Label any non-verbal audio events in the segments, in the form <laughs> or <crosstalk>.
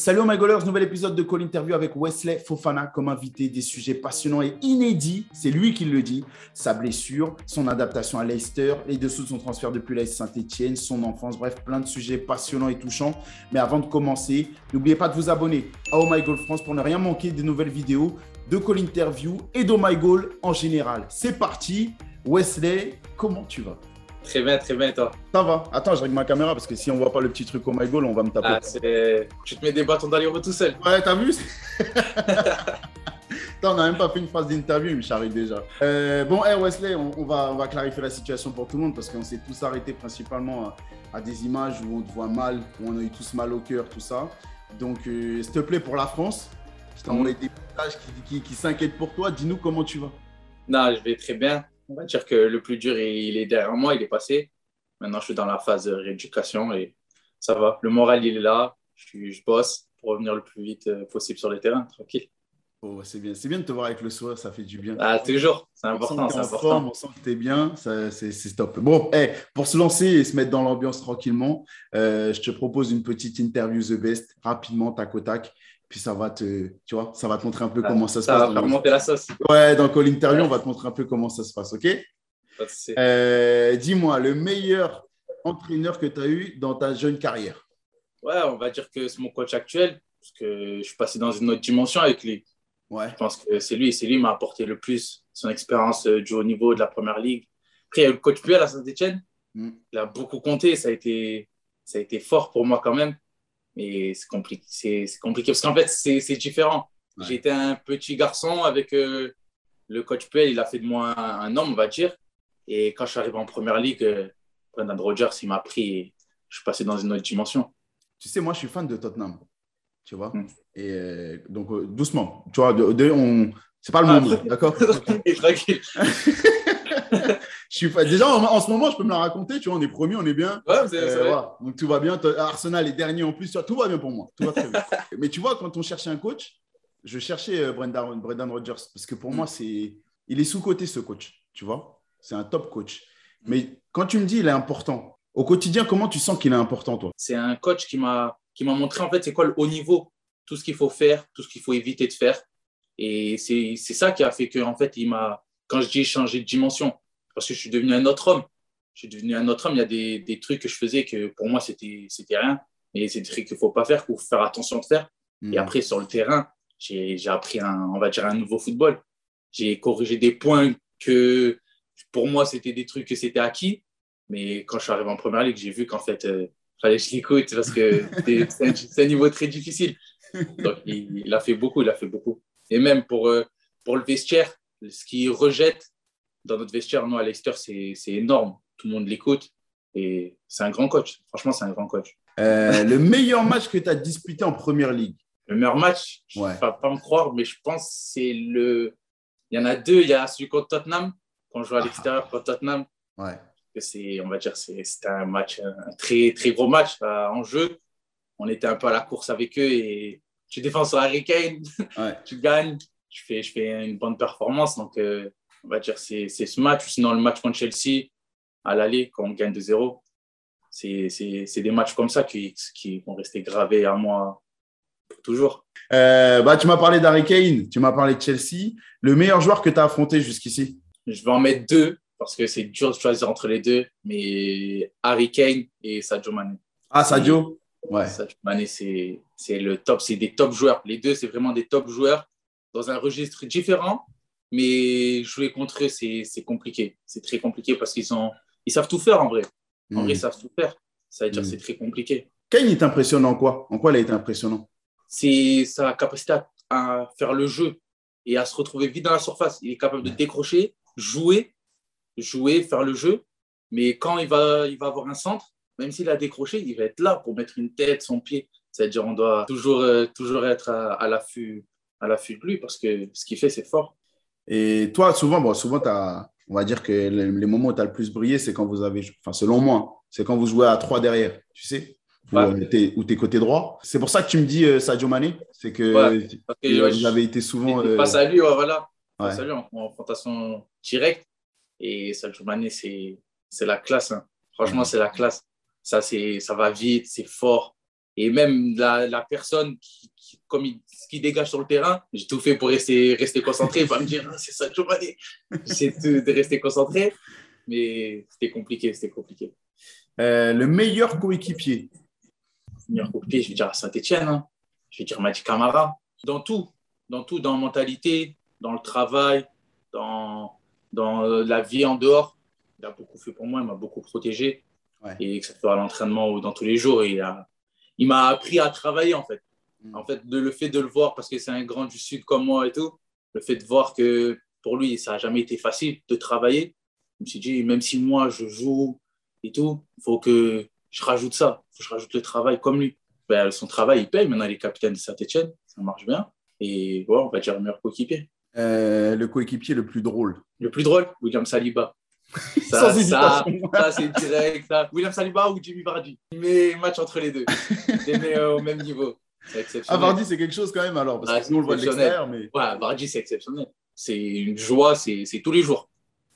Salut my goalers, nouvel épisode de Call Interview avec Wesley Fofana comme invité, des sujets passionnants et inédits, c'est lui qui le dit, sa blessure, son adaptation à Leicester, les dessous de son transfert depuis l'AS Saint-Etienne, son enfance, bref, plein de sujets passionnants et touchants. Mais avant de commencer, n'oubliez pas de vous abonner à Oh My Goal France pour ne rien manquer des nouvelles vidéos de Call Interview et d'Oh My Goal en général. C'est parti, Wesley, comment tu vas? Très bien, très bien, toi. Ça va. Attends, je règle ma caméra parce que si on voit pas le petit truc au my goal, on va me taper. Ah, tu te mets des bâtons dans les roues tout seul. Ouais, t'as vu Attends, <laughs> on n'a même pas fait une phase d'interview, mais j'arrive déjà. Euh, bon, hey Wesley, on, va, on va clarifier la situation pour tout le monde parce qu'on s'est tous arrêtés principalement à, des images où on te voit mal, où on a eu tous mal au cœur, tout ça. Donc, euh, s'il te plaît, pour la France, je t'ai envoyé des messages qui, qui s'inquiètent pour toi. Dis-nous comment tu vas. Non, je vais très bien on va dire que le plus dur, il est derrière moi, il est passé. Maintenant, je suis dans la phase de rééducation et ça va. Le moral, il est là. Je, je bosse pour revenir le plus vite euh, possible sur les terrains, tranquille. Oh, c'est bien. Bien de te voir avec le soir, ça fait du bien. Ah, toujours, c'est important. On sent, forme, on sent que tu es bien, c'est top. Bon, hey, pour se lancer et se mettre dans l'ambiance tranquillement, euh, je te propose une petite interview The Best, rapidement, tac au tac. Puis ça va te, tu vois, ça va te montrer un peu comment ça se passe. Ça va remonter la sauce. Ouais, dans Call Interview, on va te montrer un peu comment ça se passe, ok? Euh, Dis-moi, le meilleur entraîneur que tu as eu dans ta jeune carrière? Ouais, on va dire que c'est mon coach actuel, parce que je suis passé dans une autre dimension avec lui. Ouais. Je pense que c'est lui, c'est lui qui m'a apporté le plus son expérience euh, du haut niveau de la première ligue. Après, il y a eu le coach Puel à Saint-Etienne. Mm. Il a beaucoup compté, ça a, été, ça a été fort pour moi quand même. Mais c'est compliqué, c'est, compliqué parce qu'en fait, c'est, différent. J'étais un petit garçon avec euh, le coach Puel, il a fait de moi un, homme, on va dire. Et quand je suis arrivé en première ligue, euh, Brendan Rodgers, il m'a pris et je suis passé dans une autre dimension. Tu sais, moi, je suis fan de Tottenham. Tu vois hmm. Et euh, donc, doucement. Tu vois, de, on... c'est pas le ah, moment, <laughs> d'accord? Tranquille. Je suis Déjà, en, ce moment, je peux me la raconter. Tu vois, on est promis, on est bien. Ouais, c'est euh, Donc, tout va bien. Arsenal est dernier en plus. Tout va bien pour moi. Tout va très bien. <laughs> Mais tu vois, quand on cherchait un coach, je cherchais euh, Brendan, Brendan Rodgers parce que pour moi, c'est il est sous-côté ce coach. Tu vois, c'est un top coach. Mais quand tu me dis il est important, au quotidien, comment tu sens qu'il est important, toi? C'est un coach qui m'a qui m'a montré en fait c'est quoi le haut niveau, tout ce qu'il faut faire, tout ce qu'il faut éviter de faire. Et c'est ça qui a fait que en fait il m'a quand je dis changer de dimension, parce que je suis devenu un autre homme. Je suis devenu un autre homme. Il y a des, des trucs que je faisais que pour moi, c'était rien. Mais c'est des trucs qu'il ne faut pas faire, qu'il faut faire attention de faire. Et hmm. après, sur le terrain, j'ai appris, un, on va dire, un nouveau football. J'ai corrigé des points que pour moi, c'était des trucs que c'était acquis. Mais quand je suis arrivé en première ligue, j'ai vu qu'en fait, il euh, fallait que je l'écoute parce que <laughs> c'est un, niveau très difficile. Donc, il, a fait beaucoup, il a fait beaucoup. Et même pour, euh, pour le vestiaire, ce qu'il rejette dans notre vestiaire, nous, à Leicester, c'est énorme. Tout le monde l'écoute. Et c'est un grand coach. Franchement, c'est un grand coach. Euh, le meilleur match que tu as disputé en première ligue Le meilleur match, je ne vais pas me croire, mais je pense que c'est le. Il y en a deux. Il y a celui contre Tottenham, quand on joue à l'extérieur contre Tottenham. Ouais. C'est, on va dire, c'était un match, un très, très gros match euh, en jeu. On était un peu à la course avec eux et tu défends sur Harry Kane, <laughs> tu gagnes, je fais, je fais une bonne performance. Donc, euh, on va dire, c'est ce match. Sinon, le match contre Chelsea, à l'aller, quand on gagne de 0 c'est des matchs comme ça qui, qui vont rester gravés à moi pour toujours. Euh, bah, tu m'as parlé d'Harry Kane, tu m'as parlé de Chelsea. Le meilleur joueur que tu as affronté jusqu'ici? Je vais en mettre deux parce que c'est dur de choisir entre les deux, mais Harry Kane et Sadio Mane. Ah, Sadio? Ouais. Sadio Mane, c'est le top, c'est des top joueurs. Les deux, c'est vraiment des top joueurs dans un registre différent, mais jouer contre eux, c'est compliqué. C'est très compliqué parce qu'ils ils savent tout faire en vrai. En vrai, ils hmm. savent tout faire. Ça veut dire que hmm. c'est très compliqué. Kane est impressionnant en quoi? En quoi il a été impressionnant? C'est sa capacité à, faire le jeu et à se retrouver vite dans la surface. Il est capable de décrocher, jouer, jouer, faire le jeu. Mais quand il va, il va avoir un centre, même s'il a décroché, il va être là pour mettre une tête, son pied. C'est-à-dire on doit toujours, euh, toujours être à, à l'affût de lui parce que ce qu'il fait, c'est fort. Et toi, souvent, bon, souvent as, on va dire que les, moments où tu as le plus brillé, c'est quand vous avez, enfin, selon moi, c'est quand vous jouez à trois derrière, tu sais, où tu es, côté droit. C'est pour ça que tu me dis euh, Sadio Mané, c'est que, vous avez été souvent. Euh... Face à lui, voilà. Face à lui en, confrontation directe. Et Sadio Mané, c'est la classe. Hein. Franchement, c'est la classe. Ça, ça va vite, c'est fort. Et même la, la personne qui, comme il, ce qui dégage sur le terrain, j'ai tout fait pour rester, rester concentré, pas me dire ah, c'est ça toujours J'essaie de, de, rester concentré, mais c'était compliqué, c'était compliqué. Euh, le meilleur coéquipier Le meilleur coéquipier, je vais dire à Saint-Etienne, hein. je vais dire Madi Camara. Dans tout, dans tout, dans la mentalité, dans le travail, dans, dans la vie en dehors. Il a beaucoup fait pour moi, il m'a beaucoup protégé. Et que ce soit à l'entraînement ou dans tous les jours, il m'a il appris à travailler en fait. Mm. En fait, de, le fait de le voir, parce que c'est un grand du Sud comme moi et tout, le fait de voir que pour lui, ça n'a jamais été facile de travailler, je me suis dit, même si moi je joue et tout, il faut que je rajoute ça, faut que je rajoute le travail comme lui. Ben, son travail, il paye. Maintenant, il est capitaine de Saint-Etienne, ça marche bien. Et voilà, on va dire le meilleur coéquipier. Euh, le coéquipier le plus drôle. Le plus drôle, William Saliba. Ça, ça, ça c'est direct. Ça. William Saliba ou Jimmy Vardy? Mais match entre les deux. <laughs> Les met euh, au même niveau. Ah, Vardy, c'est quelque chose quand même alors. Parce que nous, on le voit de l'extérieur. Mais... Ouais, Vardy, c'est exceptionnel. C'est une joie, c'est tous les jours.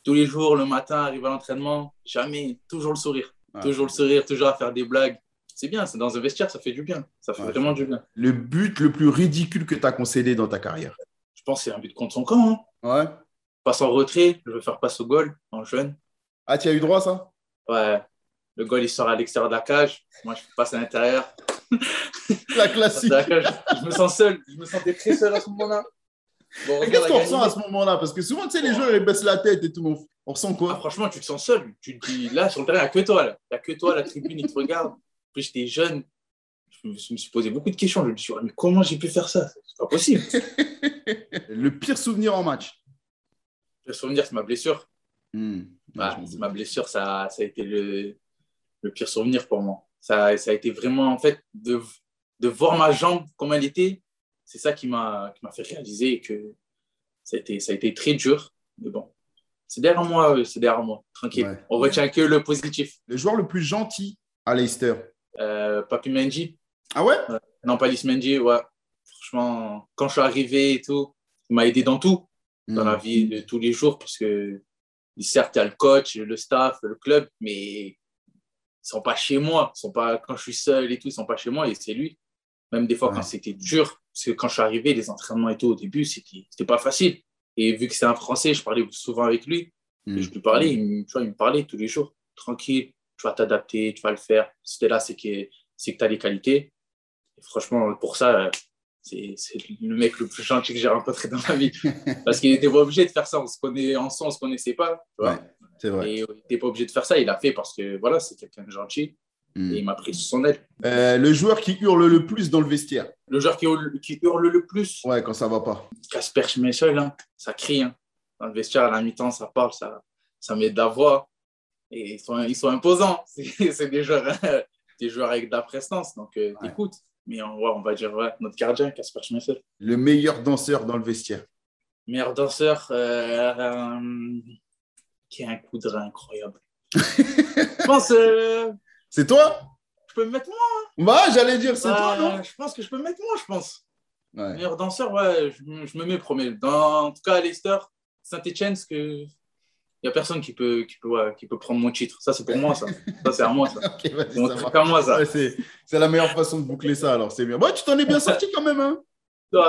Tous les jours, le matin, arrive à l'entraînement, jamais, toujours le sourire. Toujours le sourire, toujours à faire des blagues. C'est bien, c'est dans un vestiaire, ça fait du bien. Ça fait vraiment du bien. Le but le plus ridicule que tu as concédé dans ta carrière? Je pense que c'est un but contre son camp. Hein. Ouais passe en retrait, je veux faire passe au goal en jeune. Ah, tu as eu droit ça? Ouais. Le goal, il sort à l'extérieur de la cage. Moi, je passe à l'intérieur. <laughs> La classique. je me sens seul. Je me sentais très seul à ce moment-là. Bon, Qu'est-ce qu'on ressent à ce moment-là? Parce que souvent, tu sais, les joueurs, ils baissent la tête et tout. On ressent quoi? Ah, Franchement, tu te sens seul. Tu te dis, là, sur le terrain, il n'y a que toi. Il n'y a que toi, la tribune, ils te regardent. Puis j'étais jeune. Je me suis posé beaucoup de questions. Je me suis dit, mais comment j'ai pu faire ça? C'est pas possible. <laughs> le pire souvenir en match le souvenir, c'est ma blessure. Hmm. ma blessure, ça, ça a été le, le, pire souvenir pour moi. Ça, ça a été vraiment, en fait, de, de voir ma jambe comme elle était, c'est ça qui m'a fait réaliser que ça a, été, ça a été très dur. Mais bon, c'est derrière moi, euh, c'est derrière moi, tranquille. On retient que le positif. Le joueur le plus gentil à Leicester euh, Papi Mendy. Ah ouais? Non, pas Mendy, ouais. Franchement, quand je suis arrivé et tout, il m'a aidé dans tout dans la mm. vie de tous les jours parce que certes, il y a le coach, le staff, le club, mais ils sont pas chez moi. Ils sont pas, quand je suis seul et tout, ils sont pas chez moi et c'est lui. Même des fois, quand c'était dur, parce que quand je suis arrivé, les entraînements et tout, au début, c'était, c'était pas facile. Et vu que c'est un Français, je parlais souvent avec lui. Mm. je lui parlais, il, tu vois, il me parlait tous les jours. Tranquille, tu vas t'adapter, tu vas le faire. C'était là, c'est que, c'est que tu as les qualités. Et franchement, pour ça, c'est le mec le plus gentil que j'ai rencontré dans ma vie. <laughs> Parce qu'il n'était pas obligé de faire ça. On se connaît ensemble, on ne se connaissait pas. c'est vrai. Et il n'était pas obligé de faire ça. Il l'a fait parce que voilà, c'est quelqu'un de gentil. Hmm. Et il m'a pris sous son aide. Euh, le joueur qui hurle le plus dans le vestiaire Le joueur qui hurle, qui hurle le plus Ouais, quand ça va pas. Casper Schmeichel, hein. ça crie. Hein. Dans le vestiaire, à la mi-temps, ça parle, ça, ça met de la voix. Et ils sont, ils sont imposants. <laughs> C'est des joueurs, <laughs> des joueurs avec de la prestance. Donc, euh, écoute mais on, on va dire ouais, notre gardien, Casper Schmeichel. Le meilleur danseur dans le vestiaire Meilleur danseur euh, euh, qui a un coup de rein incroyable. <laughs> je pense. Euh, c'est toi? Je peux me mettre moi. Hein. Bah, j'allais dire, c'est toi, non? Je pense que je peux me mettre moi, je pense. Meilleur danseur, ouais, je, je, me mets premier. Dans, en tout cas, à Leicester, Saint-Etienne, ce que n'y a personne qui peut, qui, peut, qui peut prendre mon titre. Ça, c'est pour moi, ça. Ça, c'est à moi, ça. <laughs> c'est moi, ça. c'est, la meilleure façon de boucler ça, alors c'est bien. Bon, tu t'en es bien sorti quand même, hein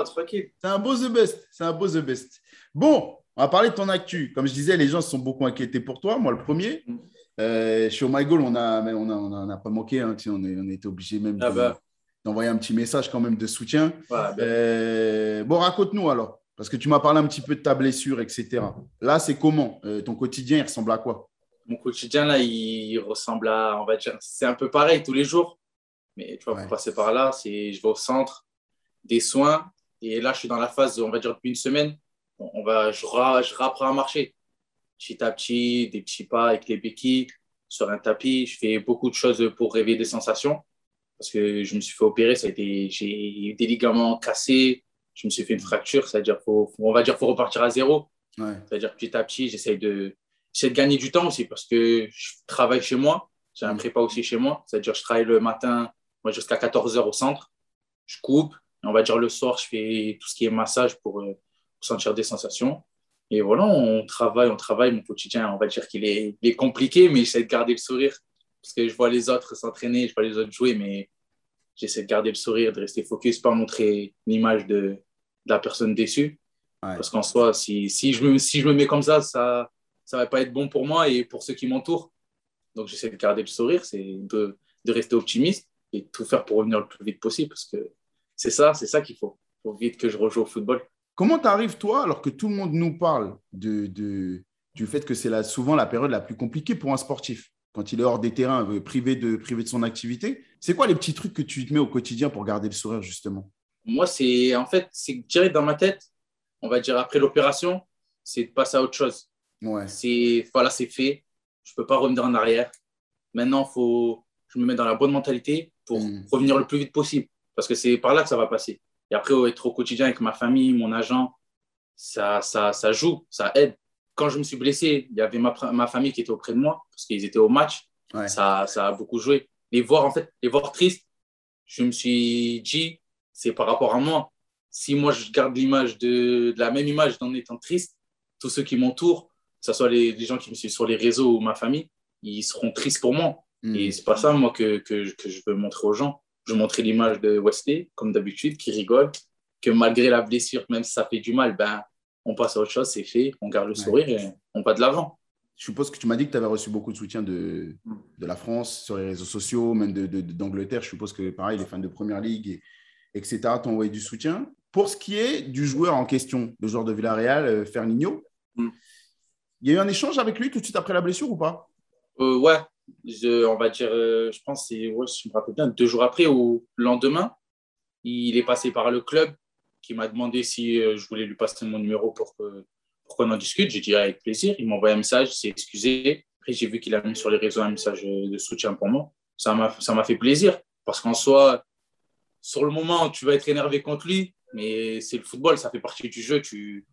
tranquille. C'est un beau The Best. C'est un beau The Best. Bon, on va parler de ton actu. Comme je disais, les gens se sont beaucoup inquiétés pour toi. Moi, le premier. Mm. Euh, sur My Goal, on n'a on a, on a, pas manqué. Hein, on, est, on était obligé même ah bah. d'envoyer un petit message quand même de soutien. Ben. Euh, bon, raconte-nous alors. Parce que tu m'as parlé un petit peu de ta blessure, etc. Là, c'est comment? Euh, Ton quotidien, il ressemble à quoi? Mon quotidien, là, il ressemble à, on va dire, c'est un peu pareil tous les jours. Mais tu vois, pour passer par là, c'est, je vais au centre, des soins. Et là, je suis dans la phase, on va dire, depuis une semaine, on va, je, je reprends à marcher. Petit à petit, des petits pas avec les béquilles, sur un tapis. Je fais beaucoup de choses pour réveiller des sensations. Parce que je me suis fait opérer, ça a été, j'ai eu des ligaments cassés, je me suis fait une fracture, c'est-à-dire faut, on va dire faut repartir à zéro. C'est-à-dire petit à petit, j'essaie de, de gagner du temps aussi parce que je travaille chez moi, j'ai un mm. prépa aussi chez moi, c'est-à-dire je travaille le matin jusqu'à 14h au centre, je coupe, et on va dire le soir, je fais tout ce qui est massage pour, euh, sentir des sensations. Et voilà, on travaille, on travaille, mon quotidien, on va dire qu'il est, est, compliqué, mais j'essaie de garder le sourire parce que je vois les autres s'entraîner, je vois les autres jouer, mais j'essaie de garder le sourire, de rester focus, pas montrer l'image de, de, la personne déçue. Parce qu'en soi, si, si, je me, si je me mets comme ça, ça ne va pas être bon pour moi et pour ceux qui m'entourent. Donc, j'essaie de garder le sourire, c'est de, de, rester optimiste et tout faire pour revenir le plus vite possible parce que c'est ça, c'est ça qu'il faut. Il faut vite que je rejoue au football. Comment t'arrives, toi, alors que tout le monde nous parle de, de du fait que c'est souvent la période la plus compliquée pour un sportif quand il est hors des terrains, euh, privé de, privé de son activité? C'est quoi les petits trucs que tu te mets au quotidien pour garder le sourire, justement? Moi, c'est en fait, c'est direct dans ma tête, on va dire après l'opération, c'est de passer à autre chose. Ouais. C'est voilà, c'est fait. Je ne peux pas revenir en arrière. Maintenant, faut, je me mets dans la bonne mentalité pour hmm. revenir le plus vite possible. Parce que c'est par là que ça va passer. Et après, être au quotidien avec ma famille, mon agent, ça, ça, ça joue, ça aide quand je me suis blessé, il y avait ma, ma famille qui était auprès de moi parce qu'ils étaient au match. Ça, ça a beaucoup joué. Les voir, en fait, les voir tristes, je me suis dit, c'est par rapport à moi. Si moi, je garde l'image de, de, la même image en étant triste, tous ceux qui m'entourent, que ce soit les, les, gens qui me suivent sur les réseaux ou ma famille, ils seront tristes pour moi. Hmm. Et c'est pas ça, moi, que, que, que, je veux montrer aux gens. Je veux montrer l'image de Wesley, comme d'habitude, qui rigole, que malgré la blessure, même si ça fait du mal, ben, on passe à autre chose, c'est fait, on garde le sourire et on va de l'avant. Je suppose que tu m'as dit que tu avais reçu beaucoup de soutien de, mm. de la France sur les réseaux sociaux, même d'Angleterre. De, je suppose que pareil, les fans de Première Ligue, et, etc., t'ont envoyé du soutien. Pour ce qui est du joueur en question, le joueur de Villarreal, euh, Fernino, mm. il y a eu un échange avec lui tout de suite après la blessure ou pas? Euh, Ouais, je, on va dire, euh, je pense, c'est, ouais, je me rappelle bien, deux jours après ou le lendemain, il est passé par le club qui m'a demandé si euh, je voulais lui passer mon numéro pour qu'on en discute. J'ai dit avec plaisir. Il m'a envoyé un message, il s'est excusé. Après, j'ai vu qu'il a mis sur les réseaux un message de soutien pour moi. Ça m'a fait plaisir parce qu'en soi, sur le moment, tu vas être énervé contre lui, mais c'est le football, ça fait partie du jeu. Tu,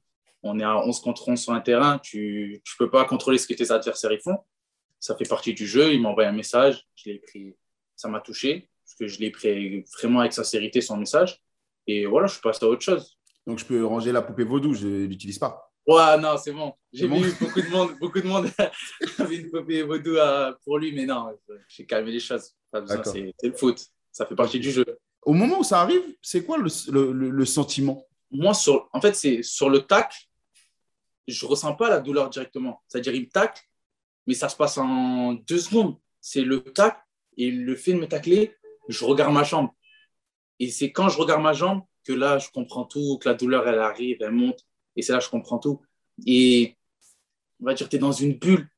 on est à 11 contre 11 sur un terrain, tu ne peux pas contrôler ce que tes adversaires font. Ça fait partie du jeu. Il m'a envoyé un message, je l'ai pris, ça m'a touché, parce que je l'ai pris vraiment avec sincérité son message. Et voilà, je passe à autre chose. Donc, je peux ranger la poupée vaudou, je ne l'utilise pas. Ouais, non, c'est bon. J'ai vu beaucoup de monde, beaucoup de monde <laughs> avait une poupée vaudou pour lui, mais non, j'ai calmé les choses. C'est le foot, ça fait partie du jeu. Au moment où ça arrive, c'est quoi le, sentiment? Moi, sur, en fait, c'est sur le tac, je ressens pas la douleur directement. C'est-à-dire, il me tacle, mais ça se passe en deux secondes. C'est le tac et le fait de me tacler, je regarde ma chambre. Et c'est quand je regarde ma jambe que là, je comprends tout, que la douleur, elle arrive, elle monte. Et c'est là que je comprends tout. Et on va dire, tu es dans une bulle.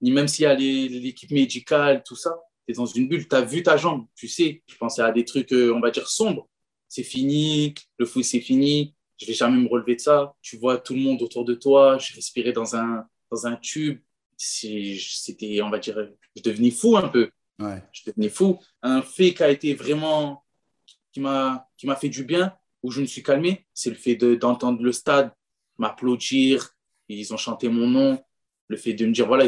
Ni même s'il y a l'équipe médicale, tout ça, tu es dans une bulle. Tu as vu ta jambe, tu sais. Je pensais à des trucs, euh, on va dire, sombres. C'est fini, le foot, c'est fini. Je vais jamais me relever de ça. Tu vois tout le monde autour de toi. Je respirais dans un, dans un tube. C'était, on va dire, je devenais fou un peu. Ouais. Je devenais fou. Un fait qui a été vraiment qui m'a qui m'a fait du bien, où je me suis calmé, c'est le fait d'entendre le stade m'applaudir, ils ont chanté mon nom, le fait de me dire, voilà,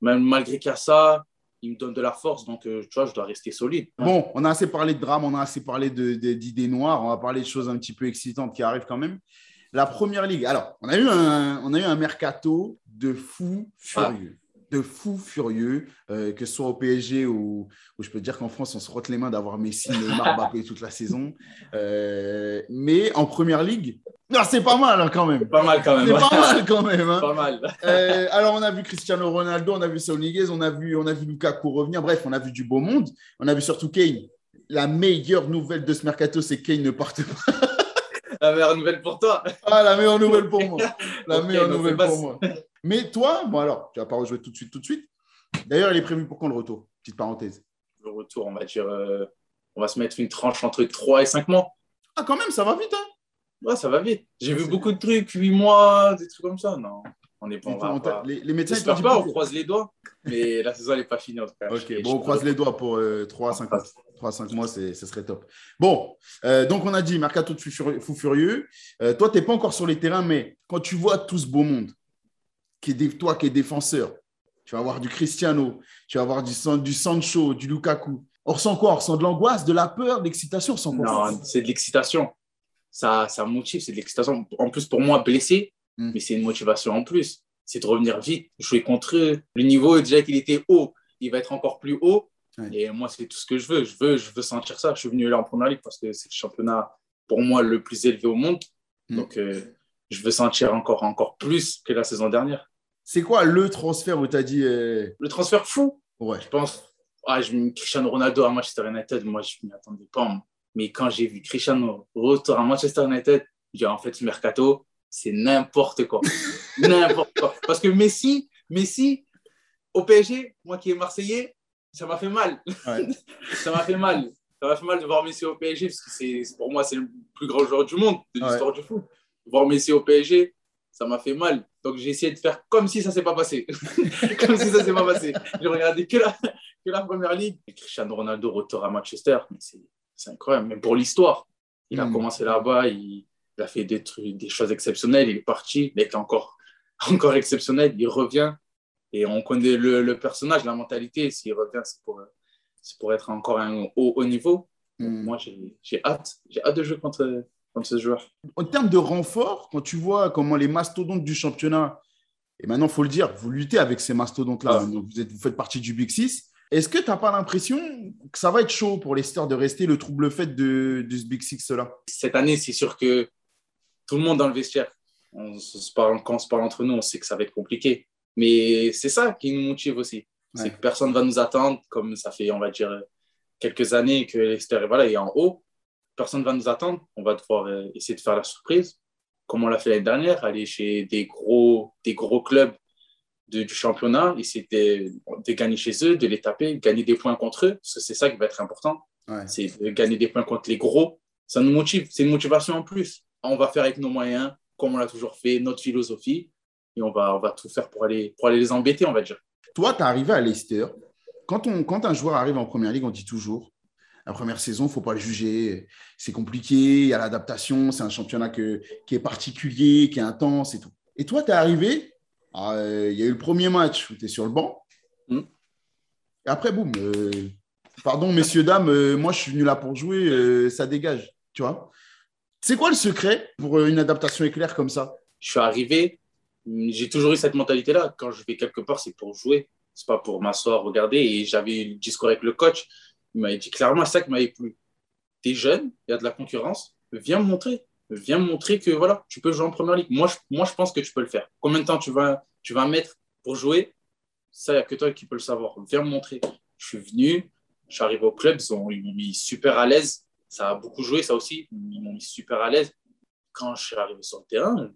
même malgré qu'il y a ça, ils me donnent de la force, donc euh, tu vois, je dois rester solide. Bon, on a assez parlé de drame, on a assez parlé d'idées noires, on va parler de choses un petit peu excitantes qui arrivent quand même. La première ligue, alors, on a eu un, on a eu un mercato de fou furieux de fou furieux, euh, que ce soit au PSG ou, je peux dire qu'en France, on se rote les mains d'avoir Messi, Neymar, <laughs> Mbappé toute la saison. Euh, mais en première ligue, c'est pas mal hein, quand même. Pas mal quand même. C'est pas mal quand même. Hein. <laughs> Pas mal. Euh, alors, on a vu Cristiano Ronaldo, on a vu Saul Niguez, on a vu, on a vu Lukaku revenir. Bref, on a vu du beau monde. On a vu surtout Kane. La meilleure nouvelle de ce mercato, c'est Kane ne parte pas. <laughs> La meilleure nouvelle pour toi. Ah, la meilleure nouvelle pour moi. La meilleure nouvelle pour moi. Mais toi, bon alors, tu vas pas rejouer tout de suite, tout de suite. D'ailleurs, il est prévu pour quand le retour? Petite parenthèse. Le retour, on va dire, euh, on va se mettre une tranche entre 3 et 5 mois. Ah, quand même, ça va vite, hein Ouais, ça va vite. J'ai vu beaucoup de trucs, 8 mois, des trucs comme ça. Non, on n'est pas. les, les, médecins. J'espère pas, on croise les doigts. Mais <laughs> la saison, n'est pas finie en tout cas. Ok, bon, on croise les doigts pour 3 à 5 mois. 3 5 mois, ce serait top. Bon, euh, donc on a dit Mercato de fou furieux. Euh, toi, tu n'es pas encore sur les terrains, mais quand tu vois tout ce beau monde, qui est, toi qui es défenseur, tu vas avoir du Cristiano, tu vas avoir du, du Sancho, du Lukaku. On ressent quoi On ressent de l'angoisse, de la peur, de l'excitation Non, c'est de l'excitation. Ça, ça motive, c'est de l'excitation. En plus, pour moi, blessé, hmm. mais c'est une motivation en plus. C'est de revenir vite, jouer contre eux. Le niveau, déjà qu'il était haut, il va être encore plus haut. Et moi, c'est tout ce que je veux. Je veux, je veux sentir ça. Je suis venu là en première ligue parce que c'est le championnat, pour moi, le plus élevé au monde. Mm. Donc, euh, je veux sentir encore, encore plus que la saison dernière. C'est quoi le transfert où tu as dit. Euh, le transfert fou Ouais. Je pense. Ah, je, Cristiano Ronaldo à Manchester United, moi, je ne m'y attendais pas. Mais quand j'ai vu Cristiano retour à Manchester United, j'ai en fait, ce mercato, c'est n'importe quoi. <laughs> n'importe quoi. Parce que Messi, Messi, au PSG, moi qui est Marseillais, ça m'a fait mal. <laughs> ça m'a fait mal. Ça m'a fait mal de voir Messi au PSG, parce que c'est, pour moi, c'est le plus grand joueur du monde, de l'histoire du foot. Voir Messi au PSG, ça m'a fait mal. Donc j'ai essayé de faire comme si ça ne s'est pas passé. <laughs> comme si ça ne s'est pas passé. J'ai regardé que la, que la première ligue. Et Cristiano Ronaldo retour à Manchester, c'est, incroyable, même pour l'histoire. Il a hmm. commencé là-bas, il, a fait des, trucs, des choses exceptionnelles, il est parti, il est encore, <laughs> encore exceptionnel, il revient. Et on connaît le, personnage, la mentalité. S'il revient, c'est pour, pour être encore un haut, haut niveau. Hmm. Moi, j'ai hâte. J'ai hâte de jouer contre, contre ce joueur. En termes de renfort, quand tu vois comment les mastodontes du championnat, et maintenant, il faut le dire, vous luttez avec ces mastodontes-là, vous, êtes, vous faites partie du Big Six. Est-ce que tu n'as pas l'impression que ça va être chaud pour Stars de rester le trouble fait de, de ce Big Six-là? Cette année, c'est sûr que tout le monde dans le vestiaire, on se parle, quand on se parle entre nous, on sait que ça va être compliqué. Mais c'est ça qui nous motive aussi. C'est que personne ne va nous attendre, comme ça fait, on va dire, quelques années que voilà, est en haut. Personne ne va nous attendre. On va devoir euh, essayer de faire la surprise, comme on l'a fait l'année dernière, aller chez des gros, des gros clubs du championnat, essayer de, de, gagner chez eux, de les taper, gagner des points contre eux, parce que c'est ça qui va être important. C'est de gagner des points contre les gros. Ça nous motive, c'est une motivation en plus. On va faire avec nos moyens, comme on l'a toujours fait, notre philosophie et on va, on va tout faire pour aller, pour aller les embêter, on va dire. Toi, tu es arrivé à Leicester. Quand, on, quand un joueur arrive en première ligue, on dit toujours la première saison, il ne faut pas le juger. C'est compliqué, il y a l'adaptation, c'est un championnat que, qui est particulier, qui est intense et tout. Et toi, tu es arrivé, ah, euh, il y a eu le premier match où tu es sur le banc. Hmm. Et après, boum, euh, pardon, messieurs, dames, euh, moi, je suis venu là pour jouer, ça dégage, tu vois. C'est quoi le secret pour une adaptation éclair comme ça? Je suis arrivé, j'ai toujours eu cette mentalité-là. Quand je vais quelque part, c'est pour jouer. C'est pas pour m'asseoir, regarder. Et j'avais eu le discours avec le coach. Il m'avait dit clairement ça qui m'avait plu. T'es jeune, il y a de la concurrence. Viens me montrer. Viens me montrer que voilà, tu peux jouer en première ligue. Moi, je, moi, je pense que tu peux le faire. Combien de temps tu vas, tu vas mettre pour jouer? Ça, il n'y a que toi qui peux le savoir. Viens me montrer. Je suis venu, je suis arrivé au club, ils m'ont mis super à l'aise. Ça a beaucoup joué, ça aussi. Ils m'ont mis super à l'aise. Quand je suis arrivé sur le terrain,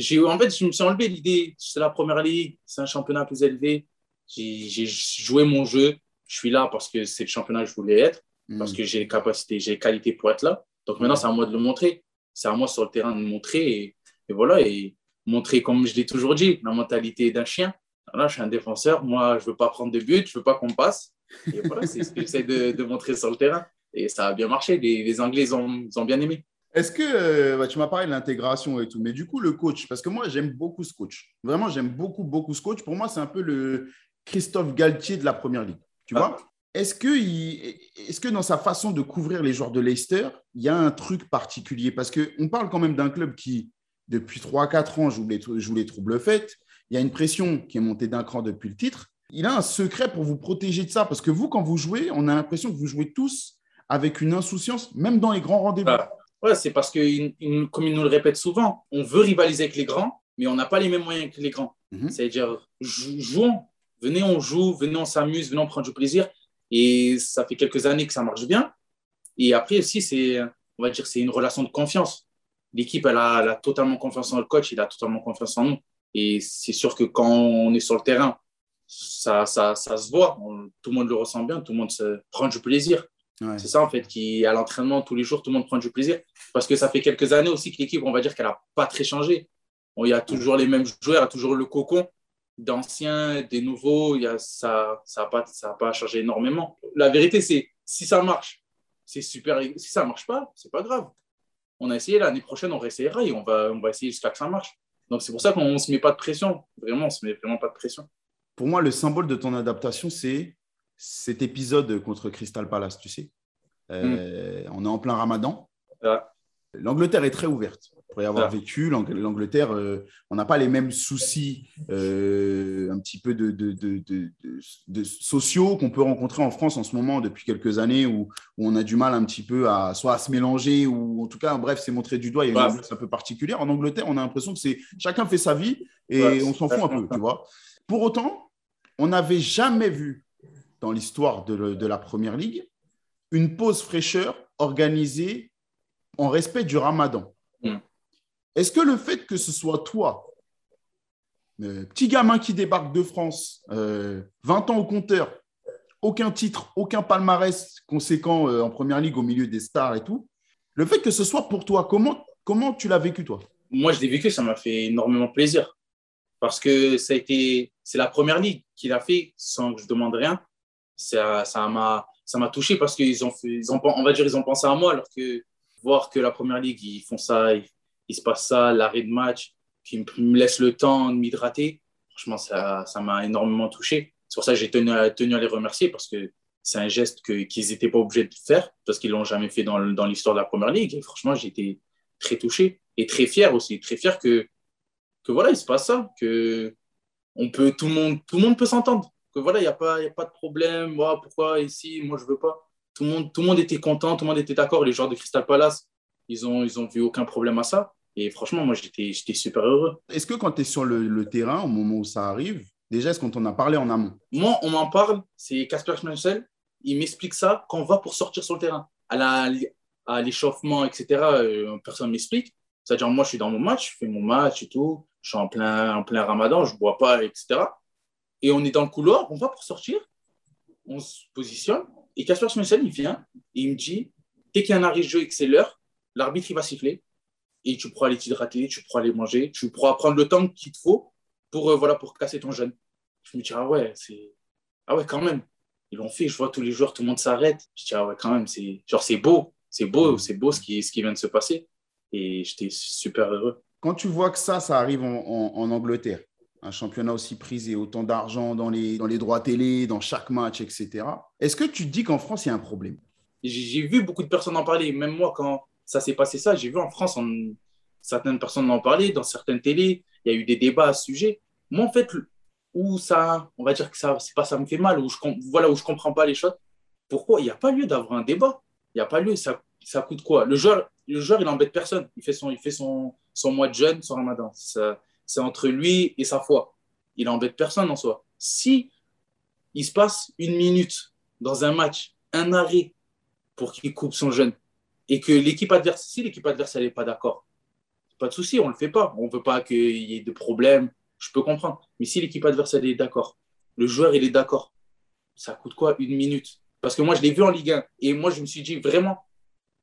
en fait, je me suis enlevé l'idée, c'est la première ligue, c'est un championnat plus élevé. J'ai joué mon jeu. Je suis là parce que c'est le championnat que je voulais être, hmm. parce que j'ai les capacités, j'ai les qualités pour être là. Donc maintenant, c'est à moi de le montrer. C'est à moi sur le terrain de montrer. Et, voilà, et montrer, comme je l'ai toujours dit, la mentalité d'un chien. Là, je suis un défenseur. Moi, je ne veux pas prendre de but, je ne veux pas qu'on passe. Et voilà, c'est ce que j'essaie de, montrer sur le terrain. Et ça a bien marché. Les, Anglais ont, ont bien aimé. Est-ce que euh, bah, tu m'as parlé de l'intégration et tout, mais du coup, le coach, parce que moi, j'aime beaucoup ce coach. Vraiment, j'aime beaucoup, beaucoup ce coach. Pour moi, c'est un peu le Christophe Galtier de la première ligue. Tu vois? Ah. Est-ce que, est que dans sa façon de couvrir les joueurs de Leicester, il y a un truc particulier? Parce qu'on parle quand même d'un club qui, depuis 3-4 ans, joue les, joue les troubles faits. Il y a une pression qui est montée d'un cran depuis le titre. Il a un secret pour vous protéger de ça. Parce que vous, quand vous jouez, on a l'impression que vous jouez tous avec une insouciance, même dans les grands rendez-vous. Ah. Ouais, c'est parce que, comme ils nous le répètent souvent, on veut rivaliser avec les grands, mais on n'a pas les mêmes moyens que les grands. Mhm. C'est-à-dire, jouons, venez, on joue, venez, on s'amuse, venez, on prend du plaisir. Et ça fait quelques années que ça marche bien. Et après aussi, c'est, on va dire, c'est une relation de confiance. L'équipe, elle a, elle a, totalement confiance en le coach, il a totalement confiance en nous. Et c'est sûr que quand on est sur le terrain, ça, ça, ça se voit, tout le monde le ressent bien, tout le monde se prend du plaisir. C'est ça, en fait, qui, à l'entraînement, tous les jours, tout le monde prend du plaisir. Parce que ça fait quelques années aussi que l'équipe, on va dire qu'elle n'a pas très changé. il y a toujours les mêmes joueurs, il y a toujours le cocon d'anciens, des nouveaux. Y a, ça n'a pas, ça pas changé énormément. La vérité, c'est si ça marche, c'est super. Si ça ne marche pas, c'est pas grave. On a essayé, l'année prochaine, on réessayera et on va, on va essayer jusqu'à que ça marche. Donc, c'est pour ça qu'on ne se met pas de pression. Vraiment, on ne se met vraiment pas de pression. Pour moi, le symbole de ton adaptation, c'est cet épisode contre Crystal Palace, tu sais. Euh, mm. On est en plein ramadan. L'Angleterre est très ouverte. Pour y avoir vécu. L'Angleterre, euh, on n'a pas les mêmes soucis euh, un petit peu de, de, sociaux qu'on peut rencontrer en France en ce moment depuis quelques années où, on a du mal un petit peu à soit à se mélanger ou en tout cas, bref, c'est montré du doigt. Il y a une ambiance un peu particulière. En Angleterre, on a l'impression que c'est chacun fait sa vie et on s'en fout un peu, tu vois. Pour autant, on n'avait jamais vu dans l'histoire de, la Première Ligue une pause fraîcheur organisée en respect du ramadan. Hmm. Est-ce que le fait que ce soit toi, euh, petit gamin qui débarque de France, 20 euh, ans au compteur, aucun titre, aucun palmarès conséquent euh, en Première Ligue au milieu des stars et tout, le fait que ce soit pour toi, comment, comment tu l'as vécu toi? Moi, je l'ai vécu, ça m'a fait énormément plaisir. Parce que ça a c'est la Première Ligue qui l'a fait sans que je demande rien. Ça, m'a, touché parce qu'ils ont, va dire, ils ont pensé à moi alors que voir que la Première Ligue, ils font ça, il se passe ça, l'arrêt de match, qui me laisse le temps de m'hydrater. Franchement, ça, m'a énormément touché. C'est pour ça que j'ai tenu à, les remercier parce que c'est un geste qu'ils n'étaient pas obligés de faire parce qu'ils ne l'ont jamais fait dans, dans l'histoire de la Première Ligue. Et franchement, j'étais très touché et très fier aussi, très fier que, que voilà, il se passe ça, que on peut, tout, le monde, tout le monde peut s'entendre, que voilà, il n'y a, pas, a pas de problème, pourquoi ici, moi je veux pas. Tout le, monde, tout le monde était content, tout le monde était d'accord. Les joueurs de Crystal Palace, ils n'ont ils ont vu aucun problème à ça. Et franchement, moi, j'étais super heureux. Est-ce que quand tu es sur le, terrain, au moment où ça arrive, déjà, est-ce qu'on t'en a parlé en amont? Moi, on m'en parle, c'est Casper Schmeichel. Il m'explique ça quand on va pour sortir sur le terrain. À l'échauffement, etc., euh, personne ne m'explique. C'est-à-dire, moi, je suis dans mon match, je fais mon match et tout. Je suis en plein, en plein ramadan, je ne bois pas, etc. Et on est dans le couloir, on va pour sortir. On se positionne. Et Casper Schmeichel, il vient et il me dit dès qu'il y a un arrêt de jeu et que c'est l'heure, l'arbitre, il va siffler et tu pourras aller t'hydrater, tu pourras aller manger, tu pourras prendre le temps qu'il te faut pour, euh, voilà, pour casser ton jeûne. Je me dis, ah ouais, c'est... Ah ouais, quand même. Ils l'ont fait, je vois tous les jours, tout le monde s'arrête. Je dis, ah ouais, quand même, c'est... Genre, c'est beau, c'est beau, c'est beau ce qui, ce qui vient de se passer. Et j'étais super heureux. Quand tu vois que ça, ça arrive en, en, Angleterre, un championnat aussi prisé, autant d'argent dans les, dans les droits télé, dans chaque match, etc. Est-ce que tu te dis qu'en France, il y a un problème? J'ai vu beaucoup de personnes en parler. Même moi, quand, ça s'est passé ça. J'ai vu en France, certaines personnes en parlé, dans certaines télés, il y a eu des débats à ce sujet. Moi, en fait, où ça, on va dire que ça, c'est pas ça me fait mal, où je, voilà, où je comprends pas les choses. Pourquoi? Il n'y a pas lieu d'avoir un débat. Il n'y a pas lieu. Ça, ça coûte quoi? Le joueur, le joueur, il embête personne. Il fait son, il fait son, son mois de jeûne, son ramadan. C'est entre lui et sa foi. Il embête personne en soi. Si il se passe une minute dans un match, un arrêt pour qu'il coupe son jeûne, et que l'équipe adverse, si l'équipe adverse n'est pas d'accord, pas de souci, on ne le fait pas. On ne veut pas qu'il y ait de problèmes, je peux comprendre. Mais si l'équipe adverse est d'accord, le joueur il est d'accord, ça coûte quoi Une minute? Parce que moi, je l'ai vu en Ligue 1 et moi, je me suis dit vraiment,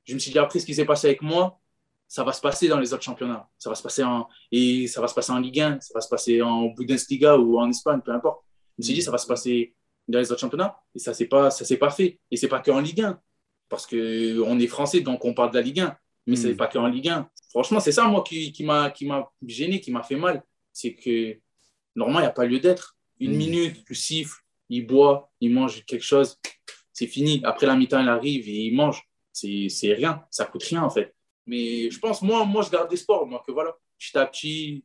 je me suis dit après ce qui s'est passé avec moi, ça va se passer dans les autres championnats. Ça va se passer en, Ligue 1, ça va se passer en Bundesliga ou en Espagne, peu importe. Je me suis dit, ça va se passer dans les autres championnats et ça ne s'est pas, fait. Et c'est pas qu'en Ligue 1 parce qu'on est français, donc on parle de la Ligue 1. Mais ce n'est hmm. pas qu'en Ligue 1. Franchement, c'est ça, moi, qui, qui m'a gêné, qui m'a fait mal. C'est que, normalement, il n'y a pas lieu d'être. Une hmm. minute, tu siffles, il boit, il mange quelque chose, c'est fini. Après la mi-temps, il arrive et il mange. C'est rien, ça coûte rien, en fait. Mais je pense, moi, moi je garde des sports, moi, que voilà, petit à petit,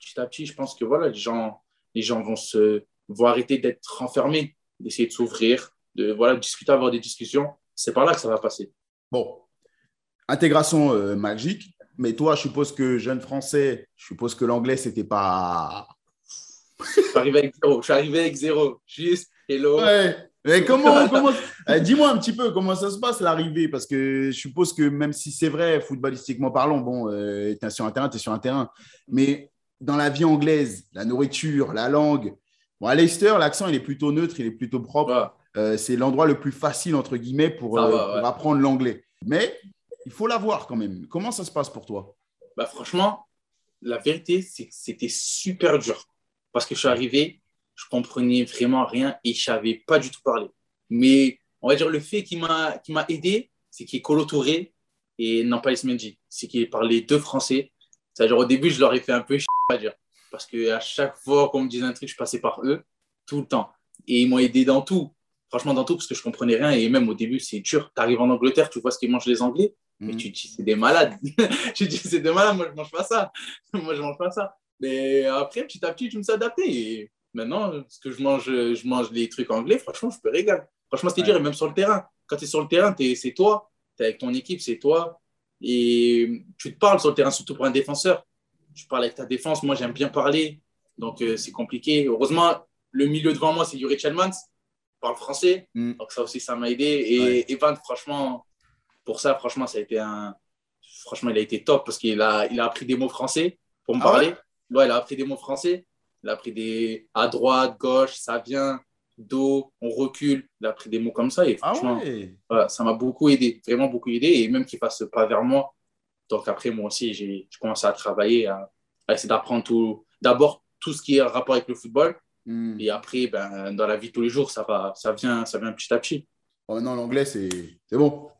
petit à petit, je pense que voilà, les gens, les gens vont, se, vont arrêter d'être enfermés, d'essayer de s'ouvrir, de voilà, discuter, avoir des discussions c'est par là que ça va passer. Bon, intégration euh, magique. Mais toi, je suppose que jeune français, je suppose que l'anglais, c'était pas. je suis arrivé avec zéro. Je suis arrivé avec zéro. Juste, hello. Ouais. Mais comment, comment... Eh, dis-moi un petit peu comment ça se passe l'arrivée, parce que je suppose que même si c'est vrai, footballistiquement parlant, bon, euh, tu es sur un terrain, tu es sur un terrain, mais dans la vie anglaise, la nourriture, la langue, bon, à Leicester, l'accent, il est plutôt neutre, il est plutôt propre. Euh, c'est l'endroit le plus facile, entre guillemets, pour, euh, apprendre l'anglais. Mais il faut l'avoir quand même. Comment ça se passe pour toi? Bah, Franchement, la vérité, c'est que c'était super dur. Parce que je suis arrivé, je comprenais vraiment rien et je savais pas du tout parler. Mais on va dire le fait qui m'a aidé, c'est qu'il est Colo Touré et Nampalys Mendy. C'est qu'il parlait deux français. C'est-à-dire au début, je leur ai fait un peu à dire. Parce qu'à chaque fois qu'on me disait un truc, je passais par eux tout le temps. Et ils m'ont aidé dans tout franchement, dans tout, parce que je comprenais rien. Et même au début, c'est dur. Tu arrives en Angleterre, tu vois ce qu'ils mangent les Anglais. Mais tu dis, c'est des malades. <laughs> tu dis, c'est des malades, moi, je mange pas ça. <laughs> moi, je mange pas ça. Mais après, petit à petit, je me suis adapté. Et maintenant, ce que je mange, je mange les trucs anglais, franchement, je peux régaler. Franchement, c'est dur, et même sur le terrain. Quand tu es sur le terrain, c'est toi. Tu es avec ton équipe, c'est toi. Et tu te parles sur le terrain, surtout pour un défenseur. Tu parles avec ta défense. Moi, j'aime bien parler. Donc, euh, c'est compliqué. Heureusement, le milieu devant moi, c'est Yuri Chelmans. Parle français. Mm. Donc, ça aussi, ça m'a aidé. Et Evan, franchement, pour ça, franchement, ça a été un. Franchement, il a été top parce qu'il a, il a appris des mots français pour me ah parler. Ouais, il a appris des mots français. Il a appris des à droite, gauche, ça vient, dos, on recule. Il a appris des mots comme ça. Et ah franchement, ça m'a beaucoup aidé, vraiment beaucoup aidé. Et même qu'il passe pas vers moi. Donc après, moi aussi, j'ai commencé à travailler, à, essayer d'apprendre tout. D'abord, tout ce qui est en rapport avec le football. Hmm. Et après, ben, dans la vie de tous les jours, ça, va, ça, vient, ça vient petit à petit. Oh non, l'anglais, c'est bon.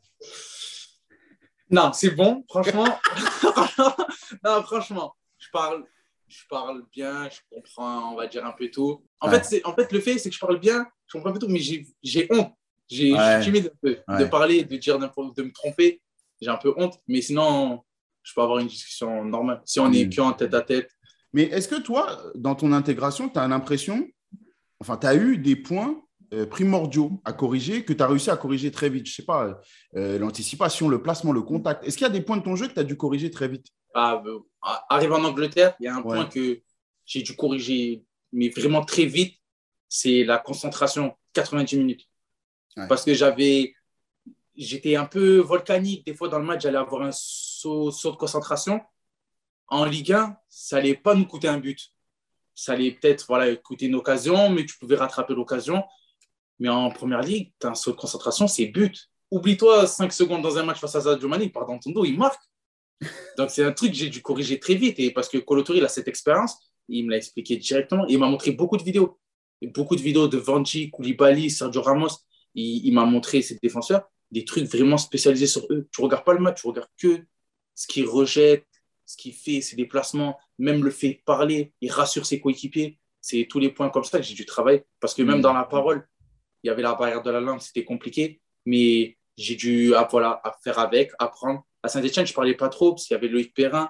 Non, c'est bon, franchement. <laughs> non, franchement, je parle, je parle bien, je comprends, on va dire un peu tout. En, fait, c'est, en fait, le fait, c'est que je parle bien, je comprends un peu tout, mais j'ai, honte. J'ai, suis timide un peu de parler, de dire de me tromper. J'ai un peu honte, mais sinon, je peux avoir une discussion normale. Si on est mm. en tête à tête. Mais est-ce que toi, dans ton intégration, tu as l'impression, enfin, tu as eu des points euh, primordiaux à corriger que tu as réussi à corriger très vite? Je sais pas, euh, l'anticipation, le placement, le contact. Est-ce qu'il y a des points de ton jeu que tu as dû corriger très vite? Ah, euh, Arrive en Angleterre, il y a un point que j'ai dû corriger, mais vraiment très vite, c'est la concentration, 90 minutes. Parce que j'avais, j'étais un peu volcanique. Des fois, dans le match, j'allais avoir un saut, saut de concentration. En Ligue 1, ça allait pas nous coûter un but ça allait peut-être voilà, coûter une occasion, mais tu pouvais rattraper l'occasion. Mais en première ligue, tu as un saut de concentration, c'est but. Oublie-toi 5 secondes dans un match face à Sadio dans ton dos, il marque. Donc c'est un truc que j'ai dû corriger très vite. Et parce que Colotori, il a cette expérience, il me l'a expliqué directement. Il m'a montré beaucoup de vidéos. Beaucoup de vidéos de Vanji, Koulibaly, Sergio Ramos. Il, m'a montré ses défenseurs, des trucs vraiment spécialisés sur eux. Tu regardes pas le match, tu regardes que ce qu'il rejette, ce qu'il fait, ses déplacements, même le fait parler, il rassure ses coéquipiers. C'est tous les points comme ça que j'ai dû travailler. Parce que même mmh. dans la parole, il y avait la barrière de la langue, c'était compliqué, mais j'ai dû ah, voilà, à faire avec, apprendre. À Saint-Etienne, je ne parlais pas trop parce qu'il y avait Loïc Perrin.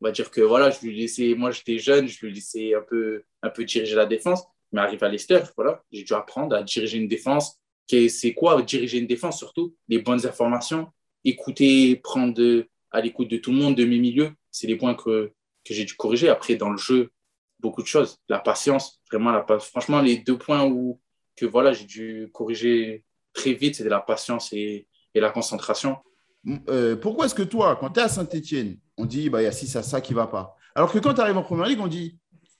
On va dire que voilà, je lui laissais, moi j'étais jeune, je lui laissais un peu, un peu diriger la défense. Mais arrivé à Leicester, voilà, j'ai dû apprendre à diriger une défense. C'est quoi diriger une défense surtout? Les bonnes informations, écouter, prendre à l'écoute de tout le monde, de mes milieux. C'est les points que, que j'ai dû corriger. Après, dans le jeu, beaucoup de choses. La patience, vraiment, la, franchement, les deux points où que voilà, j'ai dû corriger très vite, c'était la patience et, et, la concentration. Euh, pourquoi est-ce que toi, quand tu es à Saint-Etienne, on dit bah, il y a 6 à ça qui ne va pas? Alors que quand tu arrives en première ligue, on dit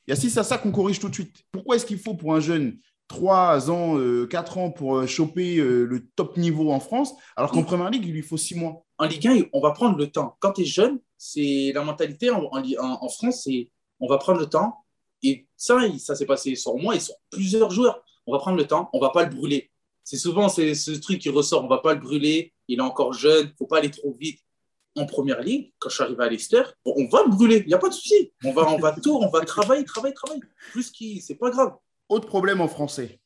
il y a 6 à ça qu'on corrige tout de suite. Pourquoi est-ce qu'il faut pour un jeune 3 ans, 4 euh, ans pour euh, choper le top niveau en France, alors qu'en première ligue, il lui faut 6 mois? En Ligue 1, on va prendre le temps. Quand tu es jeune, c'est la mentalité en, France, c'est on va prendre le temps. Et ça, ça s'est passé sur moi et sur plusieurs joueurs on va prendre le temps, on va pas le brûler. C'est souvent ce truc qui ressort, on va pas le brûler, il est encore jeune, faut pas aller trop vite. En première ligue, quand je suis arrivé à Leicester, on va le brûler, il n'y a pas de souci. On va, on va tout, on va travailler, travailler, travailler. Plus qui, c'est pas grave. Autre problème en français.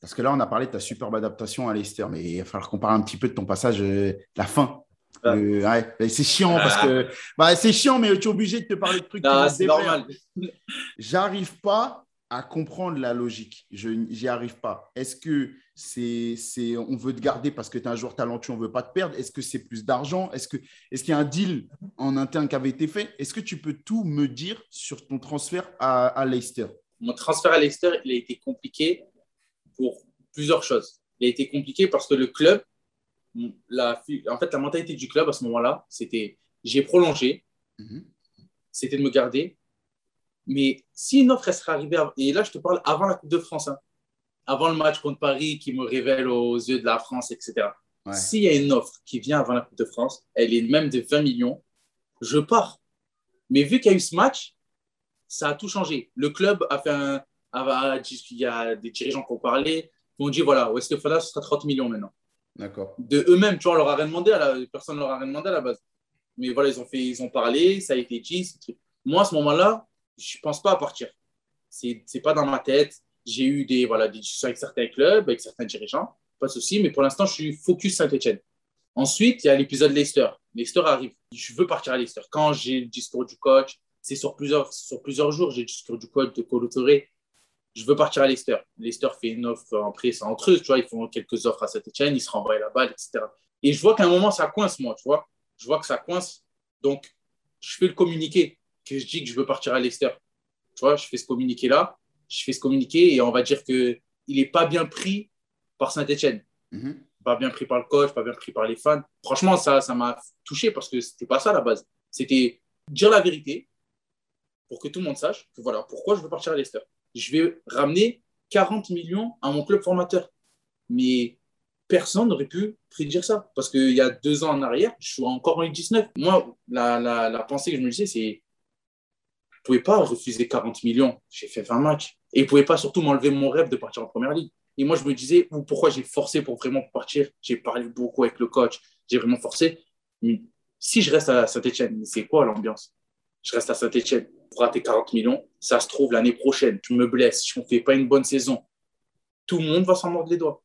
Parce que là, on a parlé de ta superbe adaptation à Leicester, mais il va falloir qu'on parle un petit peu de ton passage, euh, la fin. C'est chiant parce que bah, c'est chiant, mais tu es obligé de te parler de trucs. c'est normal. J'arrive pas à comprendre la logique. Je n'y arrive pas. Est-ce que c'est, c'est, on veut te garder parce que tu es un joueur talentueux, on veut pas te perdre? Est-ce que c'est plus d'argent? Est-ce, que, est-ce qu'il y a un deal en interne qui avait été fait? Est-ce que tu peux tout me dire sur ton transfert à, à Leicester? Mon transfert à Leicester, il a été compliqué pour plusieurs choses. Il a été compliqué parce que le club, la, en fait, la mentalité du club à ce moment-là, c'était j'ai prolongé, mhm. c'était de me garder, mais si une offre elle serait arrivée, et là je te parle avant la Coupe de France, hein, avant le match contre Paris qui me révèle aux yeux de la France, etc. S'il y a une offre qui vient avant la Coupe de France, elle est même de 20 millions, je pars. Mais vu qu'il y a eu ce match, ça a tout changé. Le club a fait un. il y a des dirigeants qui ont parlé, qui ont dit voilà, West Fana, ce sera 30 millions maintenant. D'accord. De eux-mêmes, tu vois, on leur a rien demandé, à la, personne ne leur a rien demandé à la base. Mais voilà, ils ont, fait, ils ont parlé, ça a été dit. Moi, à ce moment-là, je ne pense pas à partir. Ce n'est pas dans ma tête. J'ai eu des, voilà, des discussions avec certains clubs, avec certains dirigeants, pas de souci, mais pour l'instant, je suis focus Saint-Etienne. Ensuite, il y a l'épisode Leicester. Leicester arrive. Je veux partir à Leicester. Quand j'ai le discours du coach, c'est sur plusieurs, sur plusieurs jours, j'ai le discours du coach de Colo Je veux partir à Leicester. Leicester fait une offre, après, c'est entre eux, tu vois, ils font quelques offres à Saint-Etienne, ils se renvoient la balle, etc. Et je vois qu'à un moment, ça coince, moi, tu vois. Je vois que ça coince. Donc, je fais le communiqué, que je dis que je veux partir à Leicester. Tu vois, je fais ce communiqué-là, je fais ce communiqué et on va dire qu'il n'est pas bien pris par Saint-Etienne. Mhm. Pas bien pris par le coach, pas bien pris par les fans. Franchement, ça ça m'a touché parce que c'était pas ça la base. C'était dire la vérité pour que tout le monde sache que voilà, pourquoi je veux partir à Leicester. Je vais ramener 40 millions à mon club formateur. Mais personne n'aurait pu prédire ça. Parce qu'il y a deux ans en arrière, je suis encore en U19. Moi, la, pensée que je me disais, c'est je ne pouvais pas refuser 40 millions. J'ai fait 20 matchs. Et je ne pouvais pas surtout m'enlever mon rêve de partir en première ligue. Et moi, je me disais, pourquoi j'ai forcé pour vraiment partir? J'ai parlé beaucoup avec le coach, j'ai vraiment forcé. si je reste à Saint-Etienne, c'est quoi l'ambiance? Je reste à Saint-Etienne pour rater 40 millions. Ça se trouve, l'année prochaine, je me blesse, si on ne fait pas une bonne saison, tout le monde va s'en mordre les doigts.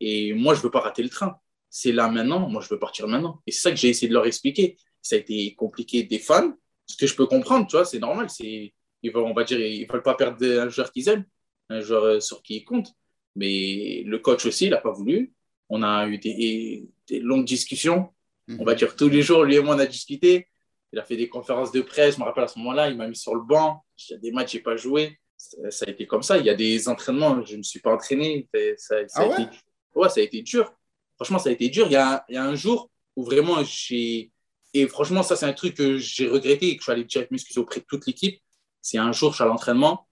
Et moi, je ne veux pas rater le train. C'est là maintenant, moi, je veux partir maintenant. Et c'est ça que j'ai essayé de leur expliquer. Ça a été compliqué des fans, ce que je peux comprendre, tu vois, c'est normal. Ils veulent, on va dire, ils ne veulent pas perdre un joueur qu'ils aiment, un joueur euh, sur qui ils comptent. Mais le coach aussi, il n'a pas voulu. On a eu des, longues discussions. On va mhm. dire tous les jours, lui et moi, on a discuté. Il a fait des conférences de presse. Je me rappelle à ce moment-là, il m'a mis sur le banc. Il y a des matchs, je n'ai pas joué. Ça, a été comme ça. Il y a des entraînements, je ne me suis pas entraîné. Ça, ça ah ouais? ouais, ça a été dur. Franchement, ça a été dur. Il y a, il y a un jour où vraiment j'ai. Et franchement, ça, c'est un truc que j'ai regretté et que je suis allé direct m'excuser auprès de toute l'équipe. C'est un jour, je suis à l'entraînement.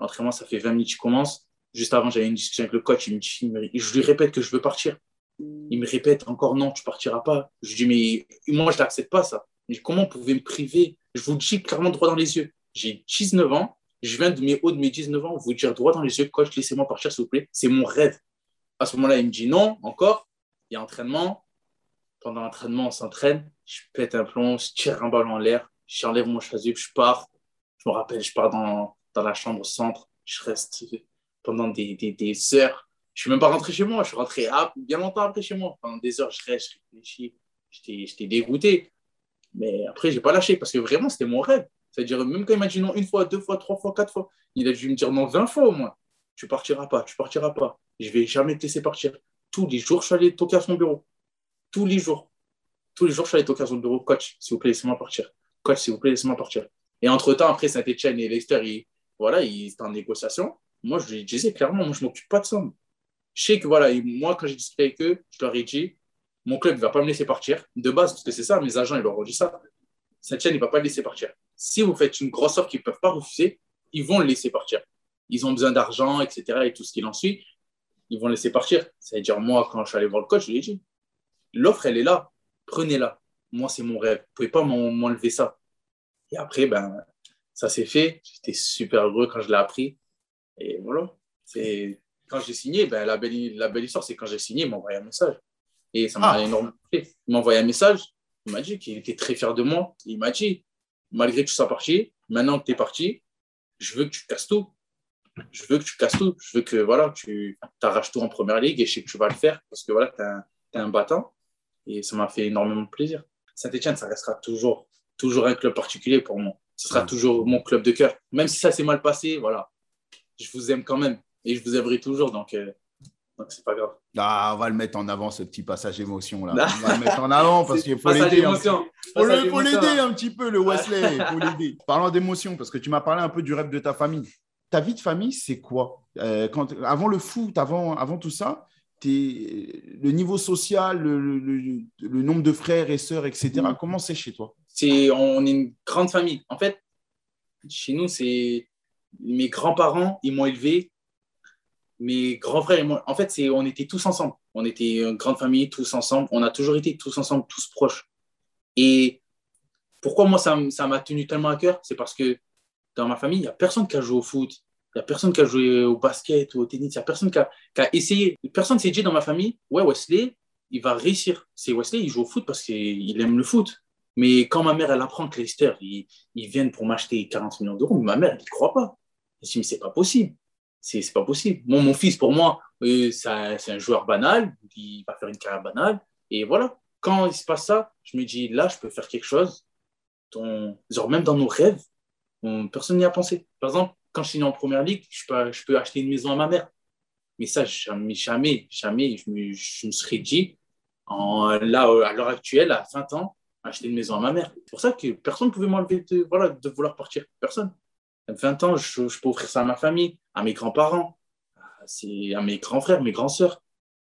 L'entraînement, ça fait 20 minutes qu'il commence. Juste avant, j'avais une discussion avec le coach. Il me dit, je lui répète que je veux partir. Il me répète encore non, tu partiras pas. Je lui dis, mais moi, je n'accepte pas ça. Mais comment vous pouvez me priver? Je vous dis clairement droit dans les yeux. J'ai 19 ans. Je viens de mes hauts de mes 19 ans. Vous dire droit dans les yeux, coach, laissez-moi partir, s'il vous plaît. C'est mon rêve. À ce moment-là, il me dit non, encore. Il y a entraînement. Pendant l'entraînement, on s'entraîne. Je pète un plomb, je tire un ballon en l'air. J'enlève mon chasuble, je pars. Je me rappelle, je pars dans, dans la chambre au centre. Je reste pendant des, des, des heures. Je ne suis même pas rentré chez moi. Je suis rentré bien longtemps après chez moi. Pendant des heures, je reste, je réfléchis. J'étais dégoûté. Mais après, je n'ai pas lâché parce que vraiment, c'était mon rêve. C'est-à-dire, même quand il m'a dit non une fois, deux fois, trois fois, quatre fois, il a dû me dire non 20 fois au moins. Tu partiras pas, tu partiras pas. Je vais jamais te laisser partir. Tous les jours, je suis allé toquer à son bureau. Tous les jours. Tous les jours, je suis allé toquer à son bureau. Coach, s'il vous plaît, laissez-moi partir. Coach, s'il vous plaît, laissez-moi partir. Et entre-temps, après, Saint-Etienne et Leicester, ils, voilà, ils étaient en négociation. Moi, je lui disais clairement, moi, je ne m'occupe pas de ça. Je sais que, voilà, moi, quand j'ai discuté avec eux, je leur ai dit, mon club ne va pas me laisser partir. De base, parce que c'est ça, mes agents, ils leur ont dit ça. Saint-Etienne ne va pas le laisser partir. Si vous faites une grosse offre qu'ils ne peuvent pas refuser, ils vont le laisser partir. Ils ont besoin d'argent, etc. et tout ce qui en suit ils vont laisser partir. C'est-à-dire, moi, quand je suis allé voir le coach, je lui ai dit l'offre, elle est là, prenez-la. Moi, c'est mon rêve. Vous ne pouvez pas m'enlever ça. Et après, ben, ça s'est fait. J'étais super heureux quand je l'ai appris. Et voilà. Quand j'ai signé, ben, la, belle, la belle histoire, c'est quand j'ai signé, il m'a envoyé un message. Et ça m'a ah. énormément fait. Il m'a envoyé un message. Il m'a dit qu'il était très fier de moi. Il m'a dit, malgré que tu sois parti, maintenant que tu es parti, je veux que tu casses tout je veux que tu casses tout. Je veux que voilà, tu arraches tout en première ligue et je sais que tu vas le faire parce que voilà, tu es, un battant. Et ça m'a fait énormément de plaisir. Saint-Etienne, ça restera toujours, toujours un club particulier pour moi. Ce sera toujours mon club de cœur. Même si ça s'est mal passé, voilà, je vous aime quand même et je vous aimerai toujours. Donc, euh, donc c'est pas grave. Ah, on va le mettre en avant, ce petit passage émotion là. <laughs> On va le mettre en avant parce qu'il faut l'aider. Un, faut l'aider un petit peu, le Wesley. Faut l'aider. <laughs> Parlant d'émotion, parce que tu m'as parlé un peu du rêve de ta famille ta vie de famille, c'est quoi? Euh, quand, Avant le foot, avant, avant tout ça, le niveau social, le, nombre de frères et sœurs, etc., mm. comment c'est chez toi? C'est, On est une grande famille. En fait, chez nous, c'est mes grands-parents, ils m'ont élevé. Mes grands frères et moi, en fait, c'est, on était tous ensemble. On était une grande famille, tous ensemble. On a toujours été tous ensemble, tous proches. Et pourquoi moi, ça, m'a tenu tellement à cœur? C'est parce que dans ma famille, il n'y a personne qui a joué au foot. Il n'y a personne qui a joué au basket ou au tennis. Il n'y a personne qui a, essayé. Personne s'est dit dans ma famille, ouais, Wesley, il va réussir. C'est Wesley, il joue au foot parce qu'il aime le foot. Mais quand ma mère, elle apprend que Leicester, ils, viennent pour m'acheter 40 millions d'euros, ma mère, elle ne croit pas. Elle dit, mais c'est pas possible. C'est pas possible. mon fils, pour moi, euh, c'est un joueur banal. Il va faire une carrière banale. Et voilà. quand il se passe ça, je me dis, là, je peux faire quelque chose. Genre, même dans nos rêves, personne n'y a pensé. Par exemple, quand je suis en première ligue, je peux, je peux acheter une maison à ma mère. Mais ça, jamais, jamais, jamais je me, je me serais dit, là, à l'heure actuelle, à 20 ans, acheter une maison à ma mère. C'est pour ça que personne ne pouvait m'enlever voilà, de vouloir partir. Personne. À 20 ans, je, je, peux offrir ça à ma famille, à mes grands-parents, à mes grands frères, mes grands sœurs.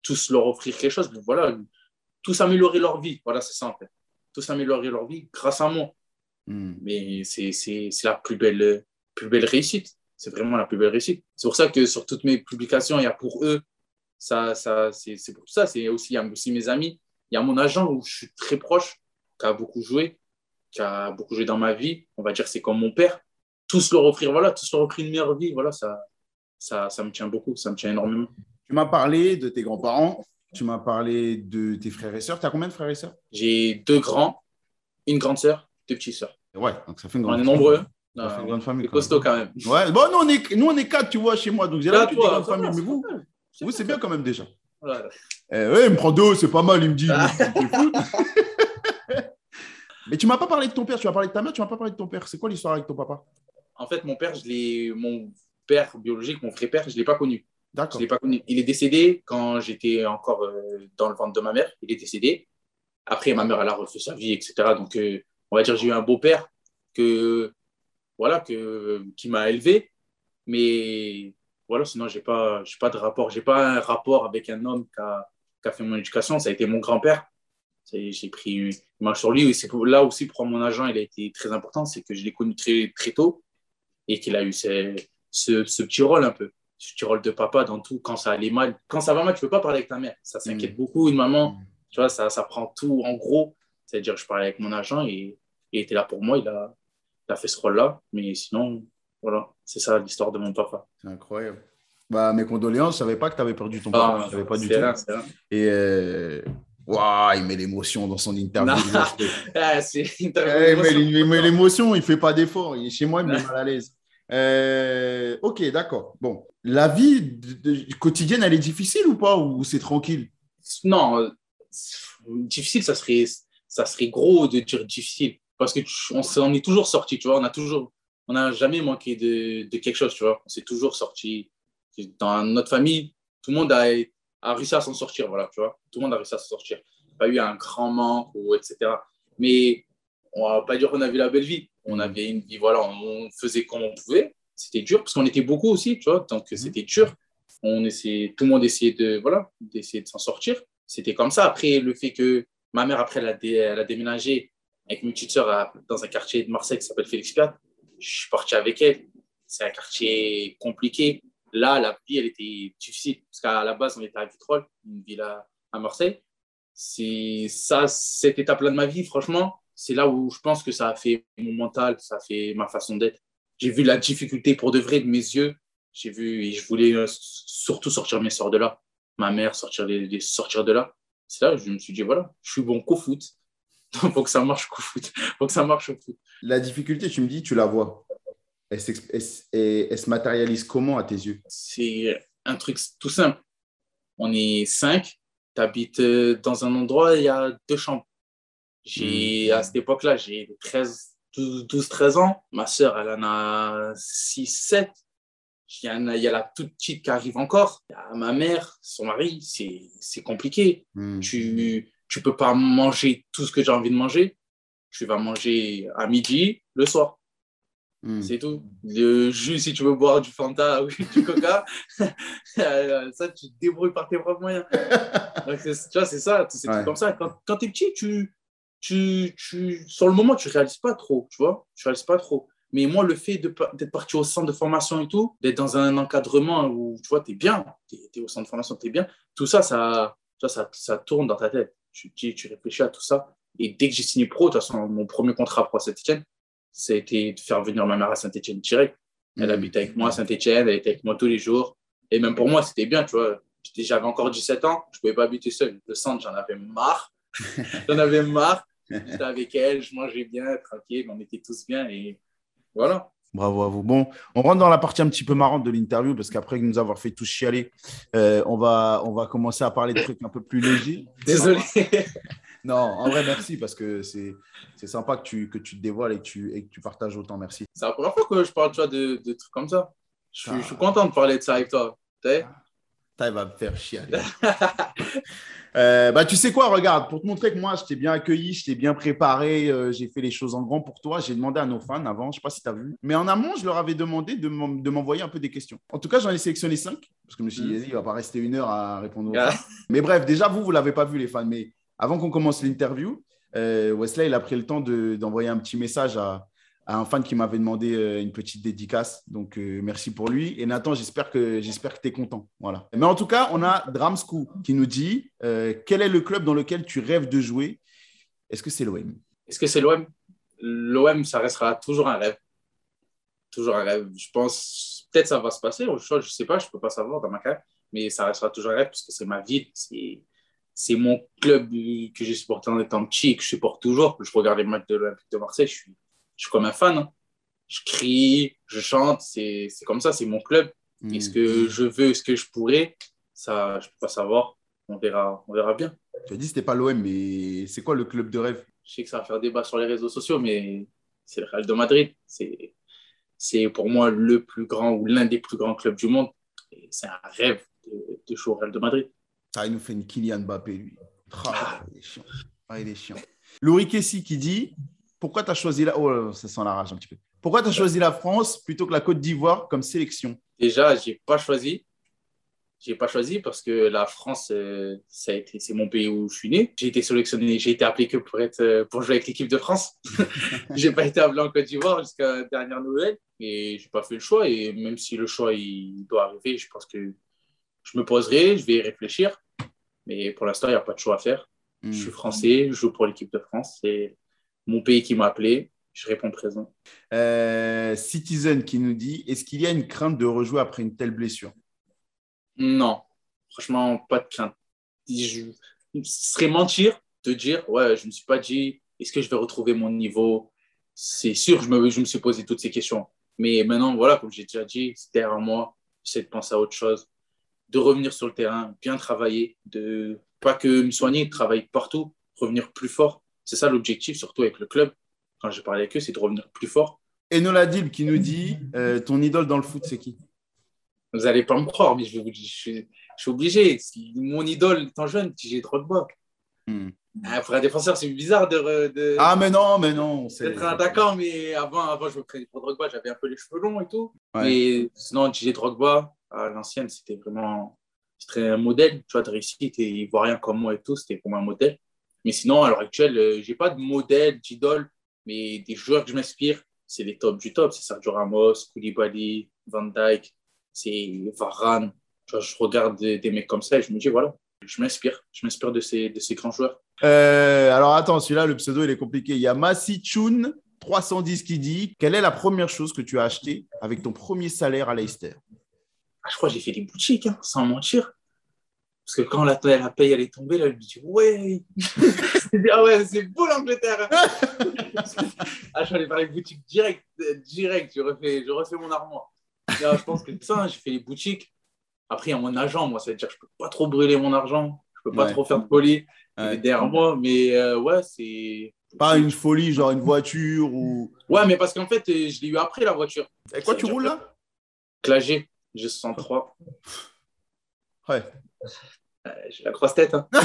Tous leur offrir quelque chose. Voilà, tous améliorer leur vie. Voilà, c'est ça en fait. Tous améliorer leur vie grâce à moi. Hmm. Mais c'est la plus belle, plus belle réussite. C'est vraiment la plus belle réussite. C'est pour ça que sur toutes mes publications, il y a pour eux, ça, ça, c'est pour ça. C'est aussi, il y a aussi mes amis. Il y a mon agent où je suis très proche, qui a beaucoup joué, qui a beaucoup joué dans ma vie. On va dire c'est comme mon père. Tous leur offrir, voilà, tous leur offrir une meilleure vie. Voilà, ça, ça, ça me tient beaucoup, ça me tient énormément. Tu m'as parlé de tes grands-parents, tu m'as parlé de tes frères et sœurs. Tu as combien de frères et sœurs? J'ai deux grands, une grande sœur, deux petites sœurs. Ouais, donc ça fait une grande On est nombreux. Ça fait une grande famille. C'est costaud quand même. Ouais, bon, nous on, est, nous, on est quatre, tu vois, chez moi. Donc j'ai là, tu grande famille. Mais vous, vous c'est bien quand même déjà. Ouais. Eh, ouais, il me prend deux, c'est pas mal, il me dit. <laughs> Mais tu m'as pas parlé de ton père, tu m'as parlé de ta mère, tu m'as pas parlé de ton père. C'est quoi l'histoire avec ton papa? En fait, mon père, je l'ai, mon père biologique, mon vrai père, je l'ai pas connu. D'accord. Je l'ai pas connu. Il est décédé quand j'étais encore euh, dans le ventre de ma mère. Il est décédé. Après, ma mère, elle a refait sa vie, etc. Donc, euh, on va dire, j'ai eu un beau-père que, voilà, que, qui m'a élevé. Mais voilà, sinon, je n'ai pas, pas de rapport. Je n'ai pas un rapport avec un homme qui a, qui a fait mon éducation. Ça a été mon grand-père. J'ai pris une marche sur lui. Là aussi, pour mon agent, il a été très important. C'est que je l'ai connu très, très tôt et qu'il a eu ce, ce, petit rôle un peu. Ce petit rôle de papa dans tout. Quand ça allait mal, quand ça va mal, tu ne peux pas parler avec ta mère. Ça s'inquiète mm. beaucoup. Une maman, mm. tu vois, ça, ça prend tout en gros. C'est-à-dire, je parlais avec mon agent et il était là pour moi. Il a, il a fait ce rôle-là. Mais sinon, voilà, c'est ça l'histoire de mon papa. C'est incroyable. Bah, mes condoléances, je ne savais pas que tu avais perdu ton papa. Ah, je savais pas du tout. Et euh, il met l'émotion dans son interview. <laughs> ah, c'est il met l'émotion, il ne fait pas d'effort. Chez moi, il me met mal à l'aise. Euh, ok, d'accord. Bon, la vie quotidienne, elle est difficile ou pas Ou c'est tranquille? Non, euh, difficile, ça serait, ça serait gros de dire difficile. Parce qu'on on est toujours sorti, tu vois. On a toujours, on n'a jamais manqué de, de, quelque chose, tu vois. On s'est toujours sorti. Dans notre famille, tout le monde a, a réussi à s'en sortir, voilà, tu vois. Tout le monde a réussi à s'en sortir. Pas eu un grand manque, ou etc. Mais on va pas dire qu'on avait la belle vie. On avait une vie, voilà, on faisait comme on pouvait. C'était dur parce qu'on était beaucoup aussi, tu vois. Donc mhm. c'était dur. On essayait, tout le monde essayait de, voilà, d'essayer de s'en sortir. C'était comme ça. Après, le fait que ma mère, après, elle a, elle a déménagé avec mes petites sœurs dans un quartier de Marseille qui s'appelle Félix Piat. Je suis parti avec elle. C'est un quartier compliqué. Là, la vie, elle était difficile. Parce qu'à la base, on était à Vitrolles, une ville à, Marseille. C'est ça, cette étape-là de ma vie, franchement, c'est là où je pense que ça a fait mon mental, ça a fait ma façon d'être. J'ai vu la difficulté pour de vrai de mes yeux. J'ai vu et je voulais euh, surtout sortir mes soeurs de là. Ma mère sortir, les, sortir de là. C'est là que je me suis dit, voilà, je suis bon qu'au foot. <laughs> Faut que ça marche qu'au foot. faut que ça marche au foot. La difficulté, tu me dis, tu la vois. Elle, se matérialise comment à tes yeux? C'est un truc tout simple. On est cinq, tu habites euh, dans un endroit, il y a deux chambres. J'ai, à cette époque-là, j'ai 13, 12, 13 ans. Ma sœur, elle en a 6, 7. Il y, a, il y a la toute petite qui arrive encore. Il y a ma mère, son mari, c'est compliqué. Hmm. Tu ne peux pas manger tout ce que j'ai envie de manger. Tu vas manger à midi, le soir. Hmm. C'est tout. Le jus, si tu veux boire du Fanta <laughs> ou du Coca, euh, ça, tu te débrouilles par tes propres moyens. <laughs> tu vois, c'est ça. C'est comme ça. Quand, quand tu es petit, tu, tu, tu, sur le moment, tu réalises pas trop, tu vois, tu réalises pas trop. Mais moi, le fait d'être parti au centre de formation et tout, d'être dans un encadrement où, tu vois, tu es bien, tu es, au centre de formation, tu es bien, tout ça ça, ça, ça, tourne dans ta tête. Tu, tu réfléchis à tout ça. Et dès que j'ai signé pro, de toute façon, mon premier contrat pro à Saint-Etienne, c'était de faire venir ma mère à Saint-Etienne direct. Elle mmh. habitait avec moi à Saint-Etienne, elle était avec moi tous les jours. Et même pour moi, c'était bien, tu vois. J'avais encore 17 ans, je ne pouvais pas habiter seul. Le centre, j'en avais marre. <laughs> j'en avais marre. J'étais avec elle, je mangeais bien, tranquille, on était tous bien et voilà. Bravo à vous. Bon, on rentre dans la partie un petit peu marrante de l'interview parce qu'après nous avoir fait tous chialer, euh, on, va, on va commencer à parler de trucs un peu plus légers. Désolé. <laughs> non, en vrai, merci parce que c'est sympa que tu, que tu te dévoiles et que tu, et que tu partages autant. Merci. C'est la première fois que je parle tu vois, de, de trucs comme ça. Je suis, je suis content de parler de ça avec toi. Tu sais Ça va me faire chier. <laughs> Euh, bah, tu sais quoi, regarde, pour te montrer que moi, je t'ai bien accueilli, je t'ai bien préparé, euh, j'ai fait les choses en grand pour toi. J'ai demandé à nos fans avant, je ne sais pas si tu as vu, mais en amont, je leur avais demandé de m'envoyer un peu des questions. En tout cas, j'en ai sélectionné cinq, parce que je me suis dit, mm. il ne va pas rester une heure à répondre aux fans. Mais bref, déjà, vous, vous ne l'avez pas vu, les fans, mais avant qu'on commence l'interview, euh, Wesley, il a pris le temps d'envoyer un petit message à, un fan qui m'avait demandé euh, une petite dédicace. Donc, euh, merci pour lui. Et Nathan, j'espère que, que tu es content. Voilà. Mais en tout cas, on a Dramsco qui nous dit Quel est le club dans lequel tu rêves de jouer? Est-ce que c'est l'OM Est-ce que c'est l'OM L'OM, ça restera toujours un rêve. Toujours un rêve. Je pense, peut-être ça va se passer. Je ne sais pas, je ne peux pas savoir dans ma carrière. Mais ça restera toujours un rêve parce que c'est ma. C'est, c'est mon club que j'ai supporté en étant petit et que je supporte toujours. Je regarde les matchs de l'Olympique de Marseille. Je suis je suis comme un fan. Hein. Je crie, je chante, c'est comme ça, c'est mon club. Mmh. Est-ce que je veux, est-ce que je pourrais Ça, je ne peux pas savoir. On verra, on verra bien. Tu as dit que ce n'était pas l'OM, mais c'est quoi le club de rêve? Je sais que ça va faire débat sur les réseaux sociaux, mais c'est le Real de Madrid. C'est pour moi le plus grand ou l'un des plus grands clubs du monde. C'est un rêve de, de, jouer au Real de Madrid. Ah, il nous fait une Kylian Mbappé, lui. Ah, il est chiant. Ah, il est chiant. Louis Kessi qui dit pourquoi tu as choisi la... Oh, ça sent la rage un petit peu. Pourquoi tu as choisi la France plutôt que la Côte d'Ivoire comme sélection? Déjà, je n'ai pas choisi. J'ai pas choisi parce que la France, euh, ça a été, c'est mon pays où je suis né. J'ai été sélectionné, j'ai été appelé que pour être, euh, pour jouer avec l'équipe de France. <laughs> j'ai pas été appelé en Côte d'Ivoire jusqu'à dernière nouvelle et j'ai pas fait le choix. Et même si le choix il doit arriver, je pense que je me poserai, je vais y réfléchir. Mais pour l'instant, il n'y a pas de choix à faire. Je suis hmm. français, je joue pour l'équipe de France. Et mon pays qui m'a appelé, je réponds présent. Euh, Citizen qui nous dit Est-ce qu'il y a une crainte de rejouer après une telle blessure? Non, franchement, pas de crainte. Je, ce serait mentir de dire Ouais, je ne me suis pas dit Est-ce que je vais retrouver mon niveau? C'est sûr, je me, je me suis posé toutes ces questions. Mais maintenant, voilà, comme j'ai déjà dit, c'est derrière moi. J'essaie de penser à autre chose, de revenir sur le terrain, bien travailler, de pas que me soigner, travailler partout, revenir plus fort c'est ça l'objectif, surtout avec le club. Quand j'ai parlé avec eux, c'est de revenir plus fort. Et Noladil qui nous dit euh, ton idole dans le foot, c'est qui? Vous n'allez pas me croire, mais je, je, suis, obligé. Mon idole, étant jeune, j'ai Drogba. Hmm. Pour un défenseur, c'est bizarre de, Ah, mais non, mais non. D'être un attaquant, mais avant, avant, je me prenais pour Drogba, j'avais un peu les cheveux longs et tout. Mais sinon, DJ Drogba, à l'ancienne, c'était vraiment c'était un modèle, tu vois, de réussite. Et il voit rien comme moi et tout, c'était pour moi un modèle. Mais sinon, à l'heure actuelle, euh, je n'ai pas de modèle, d'idole, mais des joueurs que je m'inspire, c'est les tops du top. C'est Sergio Ramos, Koulibaly, Van Dijk, c'est Varane. Je regarde des, mecs comme ça et je me dis, voilà, je m'inspire. Je m'inspire de ces, de ces grands joueurs. Euh, alors attends, celui-là, le pseudo, il est compliqué. Il y a Chun 310 qui dit Quelle est la première chose que tu as acheté avec ton premier salaire à Leicester? Ah, Je crois que j'ai fait des boutiques, hein, sans mentir. Parce que quand la, la paye elle est tombée, là, je me dis ouais, <laughs> ah ouais, c'est beau l'Angleterre. ah, je suis allé faire les boutiques direct, direct. Je refais, je refais mon armoire. je pense que ça, hein, j'ai fait les boutiques. Après, il y a mon agent, moi, ça veut dire que je peux pas trop brûler mon argent. Je peux pas trop faire de folie derrière moi. Mais euh, ouais, c'est. Pas une folie, genre une voiture ou. Ouais, mais parce qu'en fait, euh, je l'ai eu après la voiture. Et quoi, tu roules là? Clagé, G63. Ouais. Euh, j'ai la grosse tête. Hein. <laughs>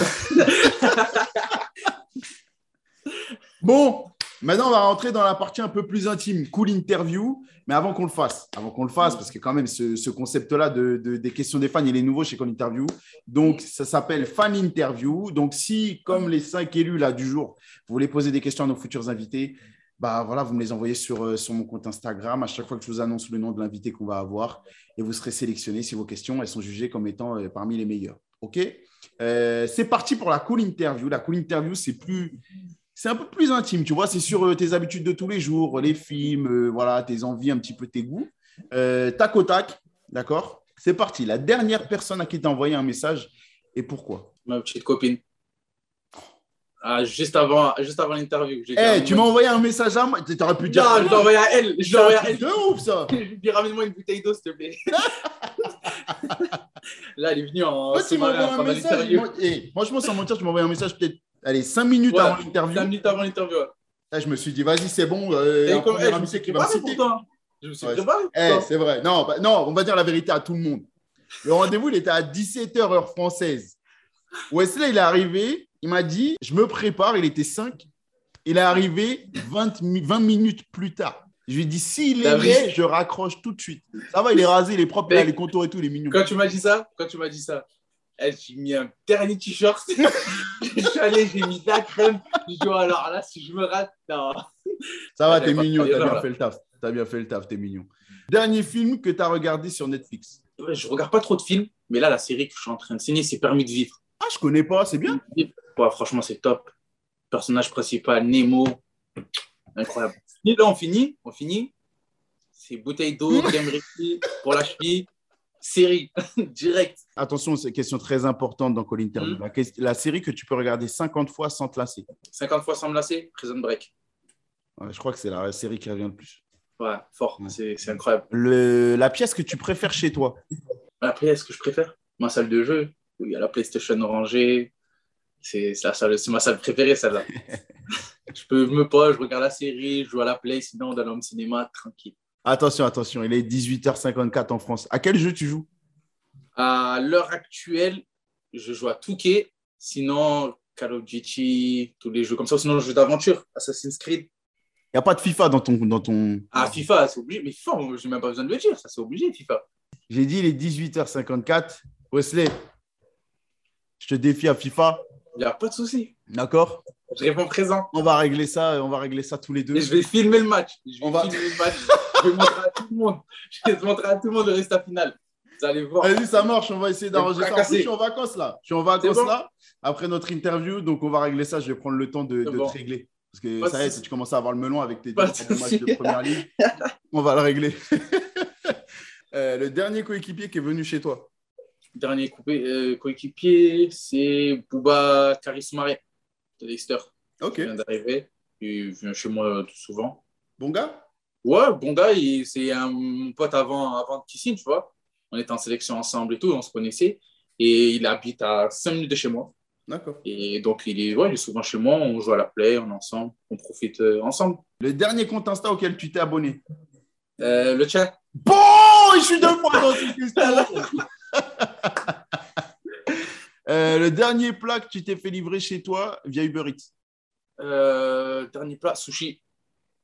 bon, maintenant on va rentrer dans la partie un peu plus intime, cool interview. Mais avant qu'on le fasse, avant qu'on le fasse, parce que quand même ce, concept-là de, des questions des fans, il est nouveau chez Cool Interview. Donc ça s'appelle Fan Interview. Donc si, comme les cinq élus là du jour, vous voulez poser des questions à nos futurs invités, bah voilà, vous me les envoyez sur, euh, sur mon compte Instagram à chaque fois que je vous annonce le nom de l'invité qu'on va avoir et vous serez sélectionné si vos questions sont jugées comme étant euh, parmi les meilleures. OK? Euh, C'est parti pour la cool interview. La cool interview, c'est plus c'est un peu plus intime, tu vois, c'est sur tes habitudes de tous les jours, les films, voilà, tes envies, un petit peu tes goûts. tac au tac, d'accord? C'est parti. La dernière personne à qui tu as envoyé un message et pourquoi? Ma petite copine. Ah, juste avant, juste avant l'interview. Eh, tu m'as envoyé un message à moi. Tu aurais pu dire. Non, je l'ai envoyé à elle. Je l'ai envoyé à elle. C'est ouf, ça. <laughs> je lui ai ramène-moi une bouteille d'eau, s'il te plaît. <laughs> Là, elle est venue en. Toi, tu un message. Eh, franchement, sans mentir, tu m'as envoyé un message peut-être allez, 5 minutes Ouais, avant l'interview. 5 minutes avant l'interview. ouais. Là, je me suis dit, vas-y, c'est bon. euh, Et comme- premier eh, je me suis préparé pourtant. Je me suis Ouais, préparé. Eh, c'est vrai. Non, bah, non, on va dire la vérité à tout le monde. Le rendez-vous, il était à 17h heure française. Wesley, il est arrivé, il m'a dit, je me prépare, il était 5. Il est arrivé 20, mi- 20 minutes plus tard. Je lui ai dit, s'il T'as est vu laid, je raccroche tout de suite. Ça va, il est rasé, il est propre, il a les contours et tout, il est mignon. Quand tu m'as dit ça, quand tu m'as dit ça, eh, j'ai mis un dernier t-shirt. <laughs> je suis allé, j'ai mis de la crème. Je dis, oh, alors là, si je me rate, non. Ça va, <laughs> t'es mignon, t'as bien fait le taf. T'as bien fait le taf, t'es mignon. Dernier film que tu as regardé sur Netflix. Je regarde pas trop de films, mais là, la série que je suis en train de signer, c'est Permis de vivre. Ah, je connais pas, c'est bien. Ouais, franchement, c'est top. Personnage principal, Nemo. Incroyable. Et là, on finit. On finit. C'est bouteille d'eau, <laughs> crème pour la cheville. Série, <laughs> direct. Attention, c'est une question très importante dans Call Interview. Mm. La, la série que tu peux regarder 50 fois sans te lasser. 50 fois sans me lasser, Prison Break. Ouais, je crois que c'est la série qui revient le plus. Ouais, fort. Ouais. C'est incroyable. Le, la pièce que tu préfères chez toi. Après, est-ce que je préfère? Ma salle de jeu, où il y a la PlayStation rangée. C'est ma salle préférée, celle-là. <laughs> je peux me pose, je regarde la série, je joue à la Play, sinon dans l'homme cinéma, tranquille. Attention, attention, il est 18h54 en France. À quel jeu tu joues? À l'heure actuelle, je joue à Touquet, sinon Call of Duty, tous les jeux comme ça, sinon je joue d'aventure, Assassin's Creed. Il n'y a pas de FIFA dans ton, dans ton. Ah, FIFA, c'est obligé. Mais FIFA, je n'ai même pas besoin de le dire, ça c'est obligé, FIFA. J'ai dit il est 18h54. Wesley, je te défie à FIFA. Il n'y a pas de souci. D'accord Je réponds présent. On va régler ça, on va régler ça tous les deux. Et je vais filmer le match. Je vais On va- filmer le match. Je vais montrer à tout le monde. Je vais montrer à tout le monde le résultat final. Vous allez voir. Vas-y, ça marche, on va essayer d'arranger ça. En plus, je suis en vacances là. Je suis en vacances bon là, après notre interview, donc on va régler ça. Je vais prendre le temps de, C'est de bon. te régler. Parce que Pas ça y est, souci. tu commences à avoir le melon avec tes deux matchs de première ligue. On va le régler. <laughs> Euh, le dernier coéquipier qui est venu chez toi. Dernier euh, coéquipier, c'est Bouba Karismare de Leicester. Ok. Il vient d'arriver. Il vient chez moi tout souvent. Bon gars Ouais, bon gars, c'est un mon pote avant, avant qu'il signe, tu vois. On était en sélection ensemble et tout, on se connaissait. Et il habite à 5 minutes de chez moi. D'accord. Et donc, il est, ouais, il est souvent chez moi. On joue à la play, on est ensemble, on profite euh, ensemble. Le dernier compte Insta auquel tu t'es abonné? Euh, le chat, Bon, je suis deux fois dans cette question. <laughs> <laughs> Euh, le dernier plat que tu t'es fait livrer chez toi via Uber Eats. euh, dernier plat, sushi.